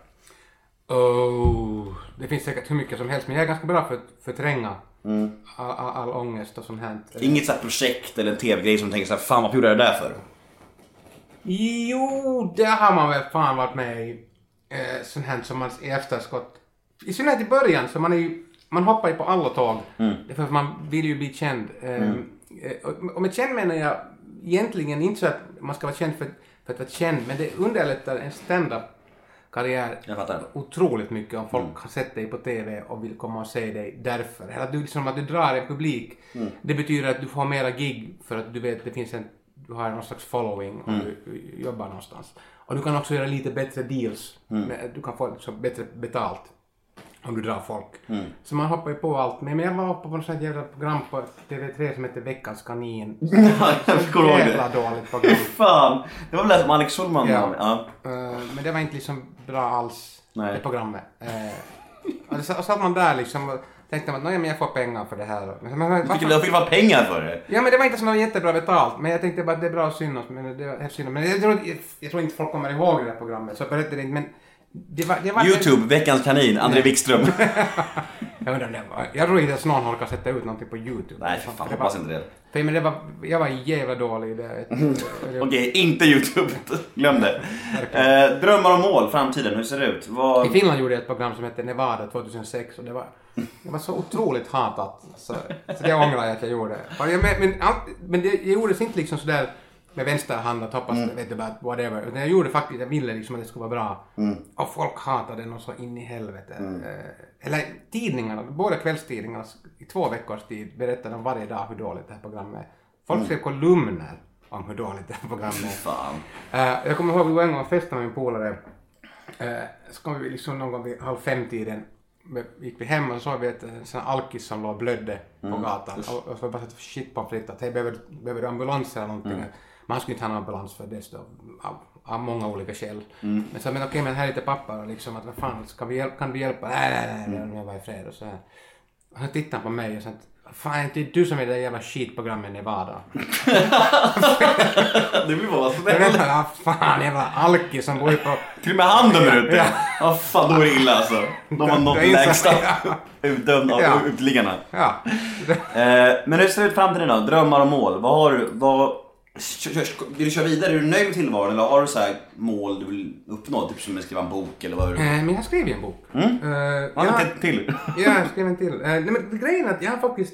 Oh, det finns säkert hur mycket som helst men jag är ganska bra för att förtränga
Mm.
all, all, all ångest och sånt här.
Inget så här projekt eller en tv-grej som tänker så här, fan vad gjorde jag det där för?
Jo, det har man väl fan varit med i. Eh, sånt här som man i efterskott. I synnerhet i början så man är ju, man hoppar ju på alla tåg.
Mm.
Att man vill ju bli känd. Eh, eh, och, och med känd menar jag egentligen inte så att man ska vara känd för, för att vara känd men det underlättar en stand-up karriär otroligt mycket om folk
Mm.
har sett dig på TV och vill komma och se dig därför. Eller att du, liksom, att du drar en publik.
Mm.
Det betyder att du får mera gig för att du vet att det finns en, du har någon slags following om
Mm.
du jobbar någonstans. Och du kan också göra lite bättre deals.
Mm.
Med, du kan få liksom bättre betalt om du drar folk.
Mm.
Så man hoppar ju på allt. Men jag var uppe på något sånt jävla program på TV3 som heter Veckans kanin.
jag kommer ihåg
Jävla
det.
dåligt program.
Fan! Det var väl det som Alex Schulman
Ja.
ja.
Eh, men det var inte liksom bra alls,
Nej.
det programmet. Uh, och så satt man där liksom och tänkte nej men jag får pengar för det här. Men, men,
Jag fick, jag fick bara pengar för det.
Ja men det var inte något jättebra betalt, men jag tänkte bara att det är bra att synas. Men, det var, synas. men jag, tror, jag, jag tror inte folk kommer ihåg det här programmet, så det inte. Men det var, det var
Youtube, veckans kanin, André Wikström.
Jag, undrar, det var, jag tror inte ens någon orkar sätta ut någonting på Youtube.
Nej, för fan,
det
hoppas
var,
inte det.
för, men det var, jag var jävla dålig i det. det
Okej, inte Youtube. Glöm det. Eh, drömmar och mål, framtiden, hur ser det ut? Vad...
I Finland gjorde jag ett program som hette Nevada 2006 och det var, det var så otroligt hatat. Så, så det ångrar jag att jag gjorde. Men, men, men det gjordes inte liksom sådär med vänster hand att hoppas, vet du bara, whatever. Utan jag gjorde faktiskt, jag ville liksom att det skulle vara bra. Och folk hatade den och så in i helvete. Eh, Eller tidningarna, båda kvällstidningarna i två veckors tid berättade de varje dag hur dåligt det här programmet är. Folk skrev kolumner om hur dåligt det här programmet är.
Fan.
Eh, jag kommer ihåg vi var en gång och festade med min polare. Uh, så kom vi liksom någon gång vid halv fem-tiden gick vi hem och så såg vi ett en sån alkis som låg blödde på
Mm.
gatan. Och, och så bara shit på fritt att hej, behöver, behöver du ambulans eller någonting?
Mm.
Men han skulle inte ha någon ambulans för det av, av många olika skäl.
Mm.
Men så men okej, men här är lite papper och liksom att vad fan, ska vi hjälpa, kan vi hjälpa? Nej, nej, nej,
Mm.
nej, jag var i fred och så här. Och så tittade han på mig och sa att fan, är det du som är det där jävla skitprogrammet Nevada?
Det blir bara
vet inte, ah, fan jävla alkis som går ut på
Till och med han dömer ut det.
Ja.
Ja, fan då är det illa alltså. De har nått
är så-
lägsta
ja.
utdömda av
Ja.
uteliggarna.
Ja.
Eh, men hur ser det ut framtiden då? Drömmar och mål. Vad har du? Vad... Vill du köra vidare? Är du nöjd med tillvaron eller har du så här mål du vill uppnå? Typ som att skriva en bok eller vad är det?
Men jag skrev ju en bok.
Mm. Ja,
jag-
en till.
Ja, jag skrev en till. Eh, nej, men grejen är att jag har faktiskt...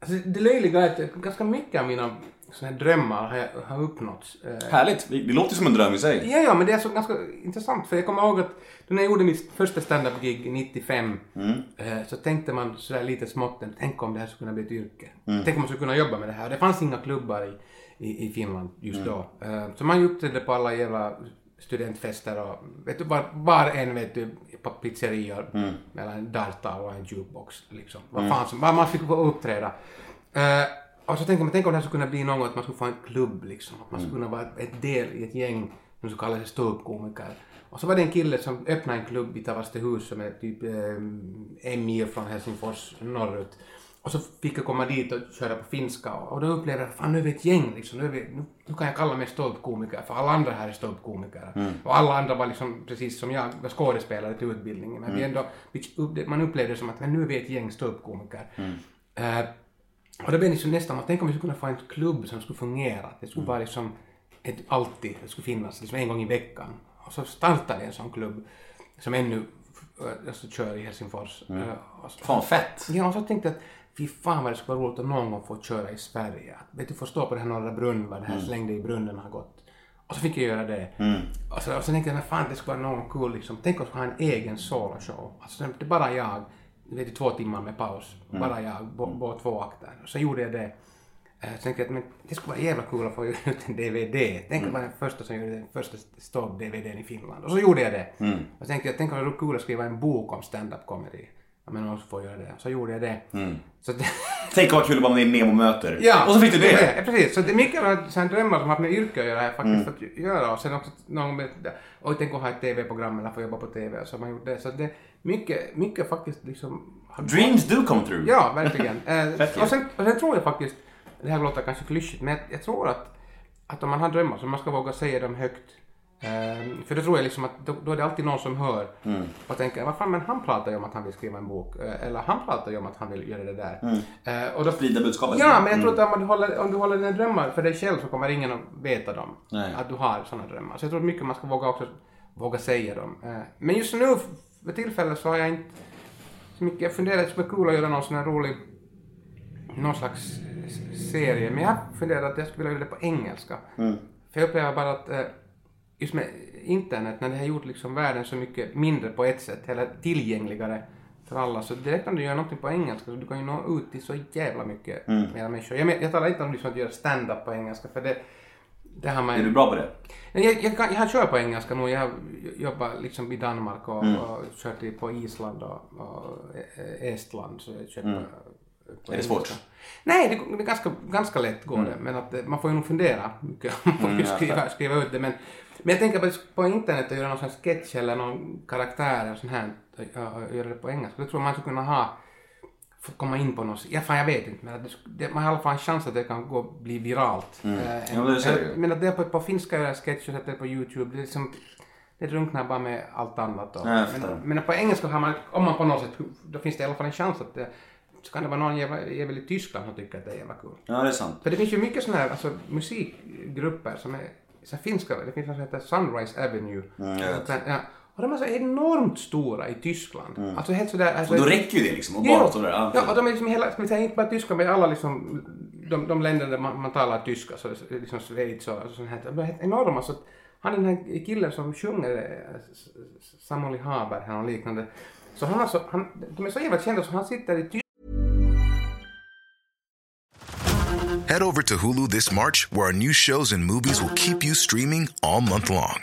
Alltså, det löjliga är att ganska mycket av mina här drömmar har, har uppnåtts. Eh,
Härligt. Det det låter som en dröm i sig.
Ja, ja, men det är så ganska intressant för jag kommer ihåg att när jag gjorde mitt första stand-up-gig 95 eh, så tänkte man sådär lite smått, tänk om det här skulle kunna bli ett yrke. Tänk om man skulle kunna jobba med det här. Det fanns inga klubbar i, i, i Finland just då. Eh, så man uppträdde på alla jävla studentfester och vet du, var, var en vet du, på pizzerior mellan en darta och en jukebox liksom. Vad fan som, bara man fick uppträda. Och så tänkte man, tänk om det här skulle kunna bli något, att man skulle få en klubb liksom. Att man skulle kunna vara ett del i ett gäng som skulle kalla sig ståuppkomiker. Och så var det en kille som öppnade en klubb i Tavastehus som är typ eh, en mil från Helsingfors norrut. Och så fick jag komma dit och köra på finska och, då upplevde jag fan nu är vi ett gäng liksom. Nu, vi, nu, nu kan jag kalla mig ståuppkomiker för alla andra här är ståuppkomiker. Och alla andra var liksom precis som jag, var skådespelare till utbildningen. Men vi ändå, man upplevde det som att nu är vi ett gäng ståuppkomiker. Eh, och det blev liksom nästan, tänk om vi skulle kunna få en klubb som skulle fungera. Det skulle vara liksom ett, alltid, det skulle finnas liksom en gång i veckan. Och så startade en sån klubb som ännu äh, alltså, kör i Helsingfors. Och så,
Fan fett.
ja, och så tänkte jag att fy fan vad det skulle vara roligt att någon gång få köra i Sverige. Att, vet du, få stå på den här Norra Brunn, vad det här slängde i brunnen har gått. Och så fick jag göra det. Och, så, och så tänkte jag, men fan det skulle vara någon cool liksom. Tänk jag ha en egen soloshow. Alltså det är bara jag, i två timmar med paus. Bara jag, på, på två akter. Och så gjorde jag det. Eh, Så tänkte jag att men det skulle vara jävla kul att få ut en DVD. Tänk att vara den första som gjorde den första ståupp-DVDn i Finland. Och så gjorde jag det. Och så tänkte jag, tänk om det vore kul att skriva en bok om stand-up comedy. Ja, men någon får göra det. Så gjorde jag det. Så det
Tänk vad kul att vara med i Nemo möter.
Ja,
Och så fick du det.
Ja, precis. Så det är mycket av drömmar som har med yrke att göra jag faktiskt fått göra. Och sen också någon med, oj tänk att ha ett TV-program eller få jobba på TV och så man gjort det. Så det mycket, mycket faktiskt liksom
Dreams do come true.
Ja, verkligen. Eh, och, sen, och sen tror jag faktiskt, det här låter kanske klyschigt, men jag, jag tror att, att om man har drömmar så man ska våga säga dem högt. Ehm, för då tror jag liksom att då, då är det alltid någon som hör och tänker, vad fan men han pratar ju om att han vill skriva en bok. Eh, eller han pratar ju om att han vill göra det där. Och då,
Sprida budskapet.
Ja, men jag tror att om du håller, om du håller dina drömmar för dig själv så kommer ingen att veta dem.
Nej.
Att du har sådana drömmar. Så jag tror att mycket man ska våga också våga säga dem. Eh, Men just nu, för tillfället, så har jag inte så mycket. Jag funderar, det skulle vara kul att göra någon sån här rolig, någon slags serie. Men jag funderar att jag skulle vilja göra det på engelska. För jag upplever bara att eh, just med internet, när det har gjort liksom världen så mycket mindre på ett sätt, eller tillgängligare för alla, så direkt om du gör någonting på engelska, så du kan ju nå ut till så jävla mycket mer människor. Jag, men, jag talar inte om liksom att göra stand-up på engelska, för det, det har man
Är du bra på det?
Jag, jag, jag har kört på engelska nu. Jag har jobbat liksom i Danmark och,
Mm.
och kört i- på Island och, och Estland. Så jag på
Mm. Är det svårt?
Nej, det, det är ganska, ganska lätt går det. Men att, eh, man får ju nog fundera mycket. Man får ju
Mm,
skriva, skriva ut det. Men, men jag tänker på, på internet att göra någon sån här sketch eller någon karaktär och sånt här. Och, och göra det på engelska. Då tror jag man skulle kunna ha komma in på något, ja fan jag vet inte men att det, man har i alla fall en chans att det kan gå bli viralt. Eh,
Ja, det
men att det är på, på finska göra sketch och sätta det på Youtube, det är liksom det drunknar bara med allt annat. Och,
Ja,
men, men på engelska har man, om man på något sätt, då finns det i alla fall en chans att det, så kan det vara någon jävel i Tyskland som tycker att det är jävla kul.
Ja, det är sant.
För det finns ju mycket sådana här alltså, musikgrupper som är så finska, det finns något som heter Sunrise Avenue.
Mm,
ja, och de är så enormt stora i Tyskland. Alltså helt sådär... Alltså,
Och då räcker ju det liksom. Och
Jo,
bara stå där. Ja.
ja, och de är liksom hela, ska säga inte bara tyska, men alla liksom, de, de länder där man, man talar tyska, så det är liksom Schweiz och, och sånt här, de är helt enorma. Så att han den här killen som sjunger, eh, S- S- Samuli Haber här och liknande, så han alltså, han, de är så jävla kända så han sitter i Tyskland
Head over to Hulu this March, where our new shows and movies will keep you streaming all month long.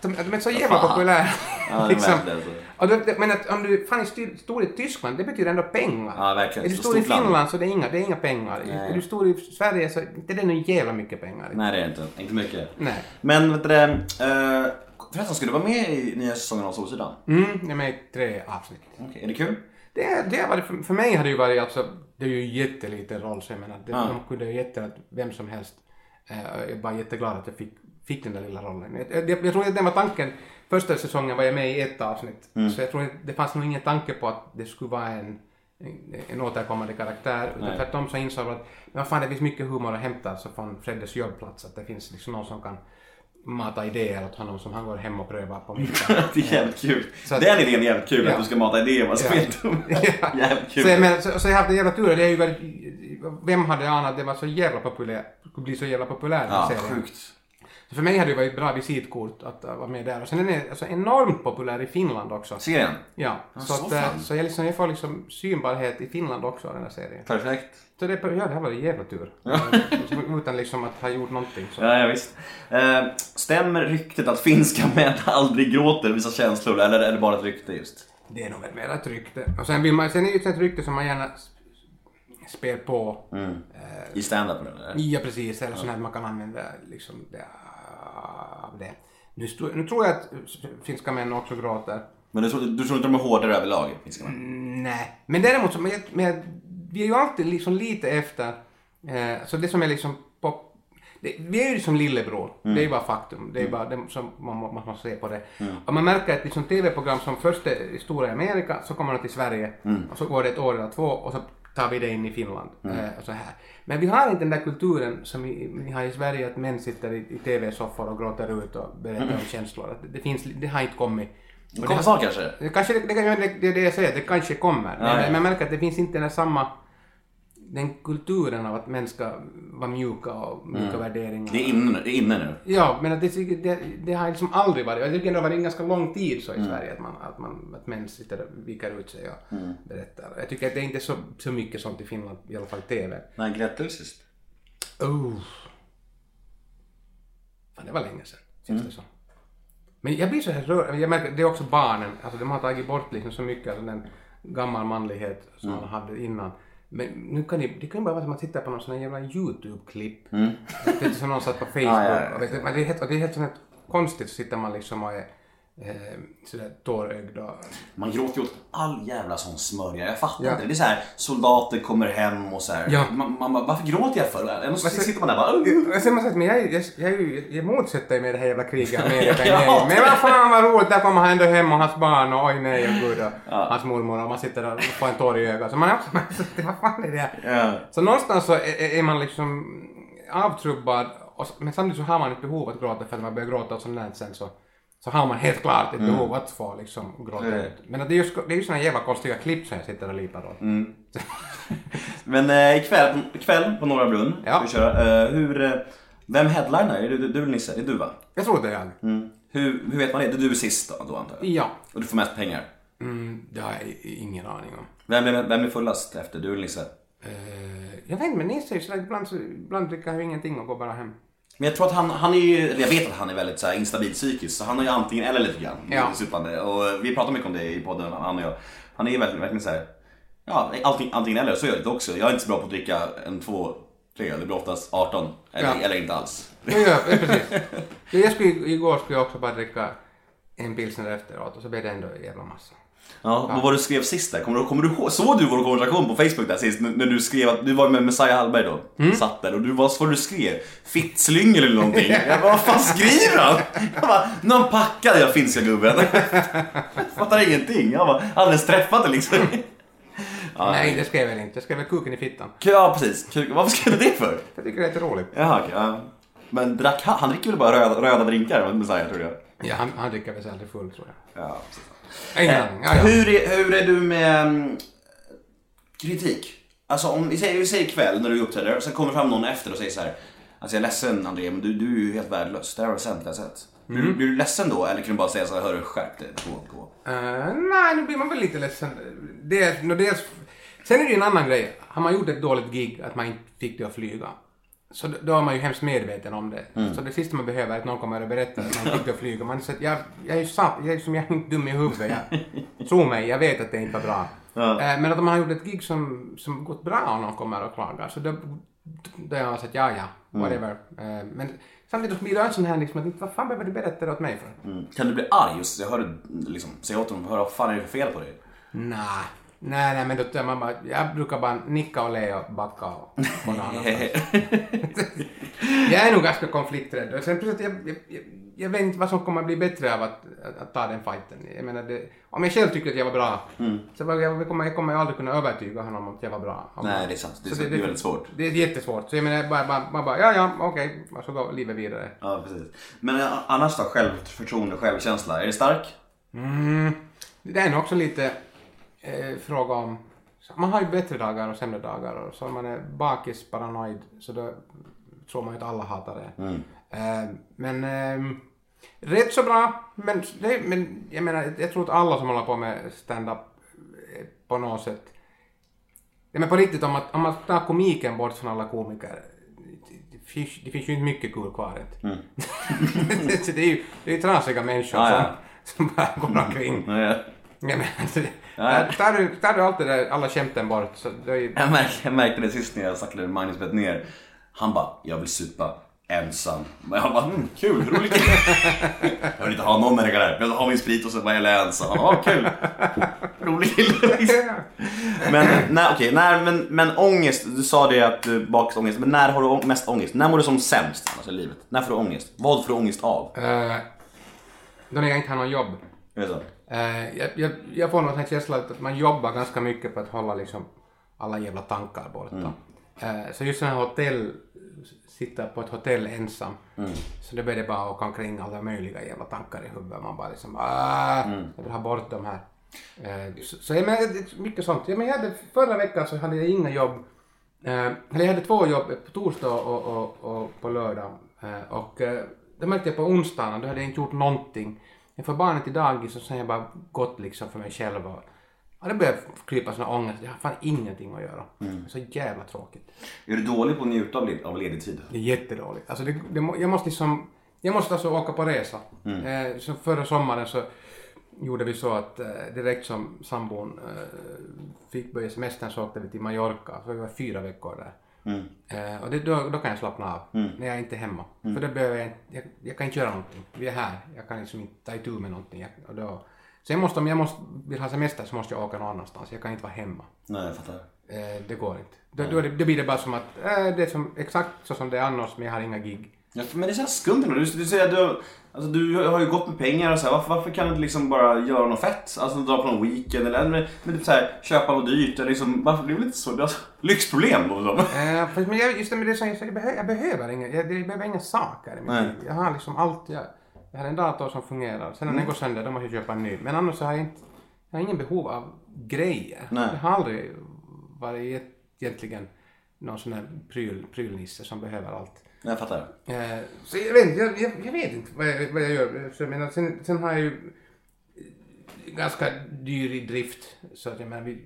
De, de är så jävla populära.
Ja, det är verkligen så.
och men att om du fan är st- stor i Tyskland, det betyder ändå pengar.
Ja, verkligen.
Är du stor i
land.
Finland så det är inga, det är inga pengar.
Nej.
Är du stor i Sverige så inte det är nog jävla mycket pengar.
Nej det är inte, inte mycket.
Nej.
Men vet du det, eh, förresten ska du vara med i nya säsongen av Solsidan?
Mm, jag är med i tre avsnitt.
Okej, är det kul?
Det, det varit, för, för mig har det ju varit alltså, det är ju jätteliten roll så jag menar, det,
Ja.
de kunde ju jätte att vem som helst. Eh, jag är bara jätteglad att jag fick, fick den där lilla rollen. Jag, jag, jag tror att det var tanken, första säsongen var jag med i ett avsnitt,
Mm.
så jag tror inte, det fanns nog ingen tanke på att det skulle vara en, en, en återkommande karaktär. Utan tvärtom så insåg jag att men fan, det finns mycket humor att hämta alltså från Freddes jobbplats, att det finns liksom någon som kan mata idéer åt honom som han går hem och prövar på middag.
det är jävligt kul.
Så att-
Den idén är jävligt kul,
Ja.
att du ska mata idéer vad som
Ja. Ja.
Jävligt kul.
Så, menar, så, så jag har haft en jävla tur. Det är ju väldigt, vem hade anat att det var så jävla populär, skulle bli så jävla populär
Ja,
serien.
sjukt.
För mig hade det varit bra visitkort att uh, vara med där. Och sen är den alltså enormt populär i Finland också.
Serien?
Ja,
Ja,
så,
så
att, eh,
fan.
så jag, liksom, jag får liksom synbarhet i Finland också av den här serien.
Perfekt.
Så det, ja, det har varit jävla tur. Utan liksom att ha gjort någonting. Så.
Ja, ja visst. Eh, stämmer ryktet att finska män aldrig gråter visar känslor eller är det bara ett rykte just?
Det är nog väl mer ett rykte. Och sen, vill man, sen är det ju ett rykte som man gärna s- spär på.
I stand-up eller?
Ja, precis. Eller sånt här man kan använda liksom det, av det. Nu, nu tror jag att finska män också gråter.
Men du tror, du tror inte de är hårdare överlag, finska män?
Nej. Men däremot så, men, jag- vi är ju alltid liksom lite efter, eh, så det som är liksom pop, det, vi är ju liksom lillebror, det är ju bara faktum. Det är bara det som man, man måste se på det. Och man märker att liksom tv-program som först är stora i Amerika, så kommer de till Sverige och så går det ett år eller två och så tar vi det in i Finland. Eh, och så här. Men vi har inte den där kulturen som vi, har i Sverige att män sitter i, i tv-soffor och gråter ut och berättar om känslor. Det, det, finns, det har inte kommit.
Det kommer snart kanske?
det, kanske, det, det, det, det det jag säger, det kanske kommer.
Ja,
men,
ja.
jag märker att det finns inte den samma den kulturen av att män ska vara mjuka och mjuka värderingar.
Mm. Det är inne, nu- det är inne nu.
Ja, men det, det, det har liksom aldrig varit, jag tycker det har varit en ganska lång tid så i
Mm.
Sverige att, man, att, man, att män sitter och viker ut sig och
Mm.
berättar. Jag tycker att det är inte så, så mycket sånt i Finland, i alla fall i TV.
När grät du sist?
Oh. Fan, det var länge sedan, känns
Mm.
det som. Men jag blir så här rörd, jag märker det är också barnen, alltså de har tagit bort liksom så mycket av den gammal manlighet som
Mm.
man hade innan. Men nu kan det, det kan ju bara vara som att titta på någon sån här jävla YouTube-klipp.
Mm.
Som någon satt på Facebook.
Ja, ja, ja.
Och vet det är helt, och det är helt sånt konstigt så sitter man liksom och är eh, sådär tårögd och...
Man gråter ju åt all jävla sån smörja. Jag fattar
Ja.
inte. Det är så här, soldater kommer hem och så här.
Ja.
Man, man, bara, varför gråter jag för? Ändå så sitter man där bara...
Säger man säger, men jag, jag, jag, jag, jag motsätter mig det här jävla kriget i Amerika.
Ja.
Men vad fan vad roligt, där kommer han ändå hem och hans barn och oj nej och gud och hans mormor och man sitter och får en tår i ögat. Så man också, vad fan är det här?
Ja.
Så någonstans så är, är man liksom avtrubbad och, men samtidigt så har man ett behov att gråta för att man börjar gråta och sånt där sen så så har man helt klart ett behov att få liksom gråta
Mm.
ut. Men det är ju, det är ju såna jävla konstiga klipp som jag sitter och lipar åt.
Mm. Men eh, ikväll, ikväll på Norra Brunn
Ja.
vi köra. Eh, hur, eh, vem headlinar? Är det du, du Nisse? Det är du va?
Jag tror det är jag.
Mm. Hur, hur vet man det? Det är du sist då, då antar jag?
Ja.
Och du får mest pengar.
Mm, det har jag ingen aning om.
Vem är, vem är fullast efter? Du eller Nisse?
Eh, jag vet inte, men Nisse är ju sådär, ibland, ibland han ju ingenting och går bara hem.
Men jag tror att han, han är ju, eller jag vet att han är väldigt så här, instabil psykiskt så han är ju antingen eller lite grann.
Ja.
Supande. Och vi pratar mycket om det i podden, han och jag. Han är ju verkligen, verkligen så här, ja allting, antingen eller, så är jag lite också. Jag är inte så bra på att dricka en två, tre, det blir oftast 18. Eller,
Ja.
eller inte alls.
Ja, ja, precis. Ja, jag skulle, igår skulle jag också bara dricka en pilsner efteråt och så blev det ändå en jävla massa.
Ja, vad var det du skrev sist där? Kommer du, kommer du? Såg du vår konversation på Facebook där sist? När du skrev att du var med Messiah Hallberg då?
Mm.
Satt där och du, vad var du skrev? Fittslyngel eller någonting? Jag bara, vad fan skriver han? Jag bara, någon packad jag finska gubben. Jag fattar ingenting. Jag bara, alldeles träffat det liksom. Ja,
Nej, det skrev jag inte. Jag skrev väl kuken i fittan.
Ja, precis. Varför skrev du det för?
Jag tycker det är lite roligt.
Jaha, okej. Ja. Men drack han, han dricker väl bara röda, röda drinkar, Messiah tror jag.
Ja, han, han dricker väl aldrig full tror jag.
Ja, precis.
Ingen
Eh.
Ja, ja.
hur, är, hur är du med mm, kritik? Alltså om vi säger, vi säger ikväll när du uppträder och sen kommer fram någon efter och säger så här. Alltså jag är ledsen André men du, du är ju helt värdelös. Det här har du sämst jag sett. Blir,
Mm.
du- blir du ledsen då eller kan du bara säga så här, hörru skärp dig, gå, gå.
Eh, nej, nu blir man väl lite ledsen. Det, no, dels, sen är det ju en annan grej. Har man gjort ett dåligt gig, att man inte fick det att flyga, så då, är man ju hemskt medveten om det.
Mm.
Så det sista man behöver är att någon kommer och berättar att man fick flyga. Man säger, jag, jag är ju sant, jag är som jag är inte dum i huvudet. Jag, tro mig, jag vet att det inte var bra. Eh, men att om man har gjort ett gig som, som gått bra och någon kommer och klagar, så då, då har jag sagt ja, ja, whatever. Eh, men samtidigt blir det en sån här liksom att vad fan behöver du berätta det åt mig för?
Mm. Kan du bli arg? Just, jag hörde liksom, säga åt honom, vad fan är det för fel på dig?
Nej, nej, nej, men då tar man bara, jag brukar bara nicka och le och backa och gå någon annanstans. Jag är nog ganska konflikträdd och sen plötsligt, jag, jag, jag, jag vet inte vad som kommer att bli bättre av att, att, att ta den fighten. Jag menar, det, om jag själv tycker att jag var bra, så var jag, jag, kommer, jag kommer aldrig kunna övertyga honom om att jag var bra. Om
Nej,
man-
det är sant. Det är
så
så- det är väldigt svårt.
Det är jättesvårt. Så jag menar, bara, bara, bara, bara ja, ja, okej, och så går livet vidare.
Ja, precis. Men eh, annars då, självförtroende, självkänsla, är det stark?
Mm. Det är nog också lite eh, fråga om... Man har ju bättre dagar och sämre dagar och så om man är bakis, paranoid, så då tror man ju att alla hatar det. Eh, men eh, rätt så bra, men, det, men jag menar, jag tror att alla som håller på med stand-up eh, på något sätt Ja, men på riktigt, om man, om man tar komiken bort från alla komiker, det, finns, det finns ju inte mycket kul kvar. inte. Så det är ju det är ju trasiga människor
Ja, ja.
Som, som bara går omkring.
Ja.
Ja, alltså, Där, tar, du, tar du allt det där, alla skämten bort, så då är.
Jag, märkte, jag märkte det sist när jag med Magnus Bett ner. Han bara, jag vill supa ensam. Men jag bara, mm, kul, rolig kille. Jag vill inte ha någon människa där. Jag vill ha min sprit och så bara jag är ensam. Han bara, "Ah, kul. Rolig kille. Men, nej, okej, när, men, men ångest, du sa det att du bakis ångest, men när har du mest ångest? När mår du som sämst annars i livet? När får du ångest? Vad får du ångest av?
Eh, då när jag inte har någon jobb.
Är det så?
Eh, jag, jag, jag får någon känsla att man jobbar ganska mycket på att hålla liksom alla jävla tankar borta. Eh, så just här hotell, sitta på ett hotell ensam, så det börjar det bara åka omkring alla möjliga jävla tankar i huvudet. Man bara liksom, ah, jag vill ha bort de här. Eh, så, så jag menar, mycket sånt. Jag, men jag hade, förra veckan så hade jag inga jobb. Eller jag hade två jobb, på torsdag och, och, och på lördag. Och det märkte jag på onsdagen, då hade jag inte gjort någonting. Jag får barnet till dagis och sen har jag bara gått liksom för mig själv. Och, och det började krypa sån ångest. Jag har fan ingenting att göra. Så jävla tråkigt.
Är du dålig på att njuta av, led, av ledig tid?
Det är jättedåligt. Alltså det, det, jag måste liksom, jag måste alltså åka på resa. Eh, så förra sommaren så gjorde vi så att eh, direkt som sambon eh, fick börja semestern så åkte vi till Mallorca. Så vi var fyra veckor där. Eh, och det, då, då kan jag slappna av när jag inte är hemma. För då behöver jag, jag, jag kan inte göra någonting. Vi är här. Jag kan liksom inte ta itu med någonting. Jag, och då, jag måste, om jag måste, vill ha semester så måste jag åka någon annanstans. Jag kan inte vara hemma.
Nej, jag fattar.
Eh, det går inte. Då, då, är det, då blir det bara som att eh, det är som, exakt så som det är annars men jag har inga gig.
Ja, men det känns skumt ändå. Du, du säger du, alltså, du har ju gått med pengar och så här. Varför, varför kan du inte liksom bara göra något fett? Alltså dra på någon weekend eller men, men typ så här, köpa något dyrt eller liksom, varför blir det lite så? Det är alltså, lyxproblem då. då.
Eh, fast, men jag, just det med det jag säger, jag, behö, jag behöver inga, jag, jag behöver inga saker i mitt
Nej.
liv. Jag har liksom allt jag, jag har en dator som fungerar. Sen när den går sönder då måste jag köpa en ny. Men annars så har jag inte, jag har ingen behov av grejer.
Nej.
Jag har aldrig varit egentligen någon sån här pryl, prylnisse som behöver allt.
Jag fattar.
Eh, så jag vet, jag, jag, jag vet inte vad jag, vad jag gör. Så jag menar, sen, sen har jag ju eh, ganska dyr i drift. Så att jag menar, vi,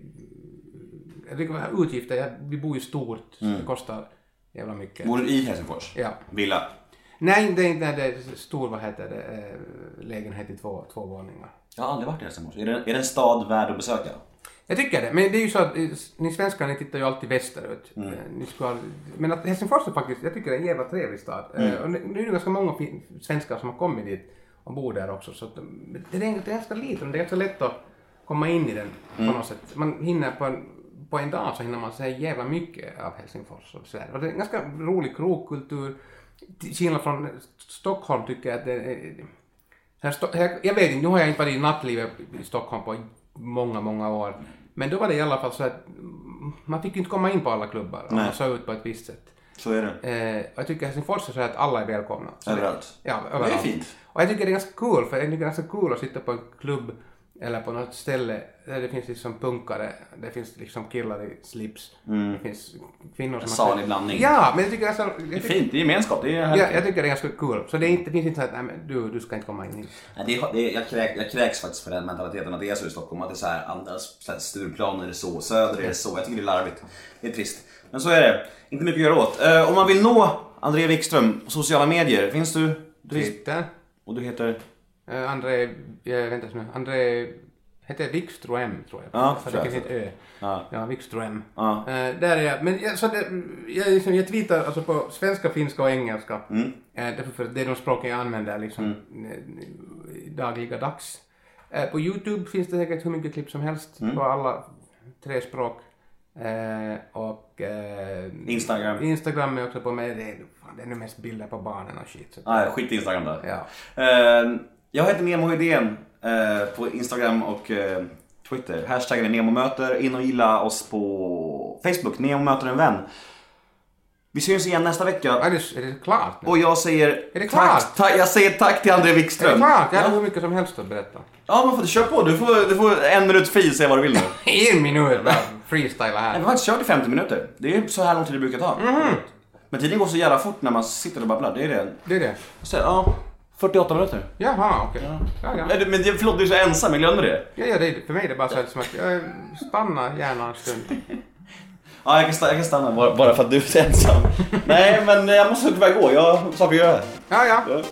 jag tycker vad utgifter, jag, vi bor ju stort, så det kostar jävla mycket.
Bor du i Helsingfors?
Ja.
Villa?
Nej, det är inte det är stor, vad heter det, eh, lägenhet i två, två våningar.
Jag har aldrig varit i Helsingfors. Är det, är det en stad värd att besöka?
Jag tycker det, men det är ju så att eh, ni svenskar ni tittar ju alltid västerut. Eh, Ni ska, men att Helsingfors är faktiskt, jag tycker det är en jävla trevlig stad. Eh, Och nu är det ganska många svenskar som har kommit dit och bor där också. Så eh, det, är, det är ganska liten, det är ganska lätt att komma in i den på något sätt. Man hinner på en, på en dag så hinner man se jävla mycket av Helsingfors och sådär. Och det är en ganska rolig krogkultur. Till från Stockholm tycker jag att det är här, jag vet inte, nu har jag inte varit i nattlivet i Stockholm på många, många år. Men då var det i alla fall så att man fick inte komma in på alla klubbar om man såg ut på ett visst sätt.
Så är det.
Eh, och jag tycker Helsingfors är så att alla är välkomna. Det-
Överallt.
Ja,
Det
överallt.
är fint.
Och jag tycker det är ganska cool, för jag tycker det är ganska cool att sitta på en klubb eller på något ställe där det finns liksom punkare, det finns liksom killar i slips, det finns kvinnor som
Mm. En salig blandning.
Ja, men jag tycker alltså... Jag
Det är
tycker,
fint, det är gemenskap. Det är
ja, jag tycker det är ganska cool. Så det, är inte, det finns inte så att nej, men du, du ska inte komma in.
Nej, det är, det är, jag, kräk, jag kräks faktiskt för den mentaliteten att det är så i Stockholm. Att det är så här, andra så här, Stureplan är det så, Söder är det så. Jag tycker det är larvigt. Det är trist. Men så är det. Inte mycket att göra åt. Eh, om man vill nå André Wikström på sociala medier, finns du? du
Twitter.
och du heter?
Uh, André, äh, vänta nu, André heter Wikström tror jag.
Ja, tror
det
jag.
ett Ö.
Ja.
Ja, Wikström.
Ja.
Eh, där är jag. Men jag, så det, jag, liksom, jag tweetar alltså på svenska, finska och engelska.
Mm.
Eh, därför för att det är de språken jag använder liksom eh, dagliga dags. Eh, på Youtube finns det säkert hur mycket klipp som helst
Mm.
på alla tre språk. Eh, och eh,
Instagram.
Instagram är också på mig. Det är, fan, det är nu mest bilder på barnen och shit. Så.
Nej, skit i Instagram där.
Ja.
Jag heter Nemo Hedén eh, på Instagram och eh, Twitter. Hashtaggen är NEMOMÖTER. In och gilla oss på Facebook. Nemo möter en vän. Vi syns igen nästa vecka.
Är det, är det klart nu?
Och jag säger,
Är det
tack,
klart?
ta, jag säger tack till André
är det
Wikström.
klart? Jag har hur mycket som helst att berätta.
ja men får, kör på. Du får, du får en minut fri, säga vad du vill nu.
En minut, bara freestyla
Nej,
här.
vi har faktiskt kört i 50 minuter. Det är så här lång tid det brukar ta.
Mhm.
Men tiden går så jävla fort när man sitter och babblar. Det är det.
Det är det.
Så, ja, 48 minuter.
Jaha, okej. Ja, ja.
Nej, du- Men det- förlåt, du är så ensam. Jag glömde det.
Ja, ja, det, är- för mig är det bara så här som att jag stannar gärna en stund.
Ja, jag kan stanna, jag kan stanna bara, bara för att du är så ensam. Nej, men jag måste tyvärr gå. Jag har saker att göra.
Ja, ja.
Ja.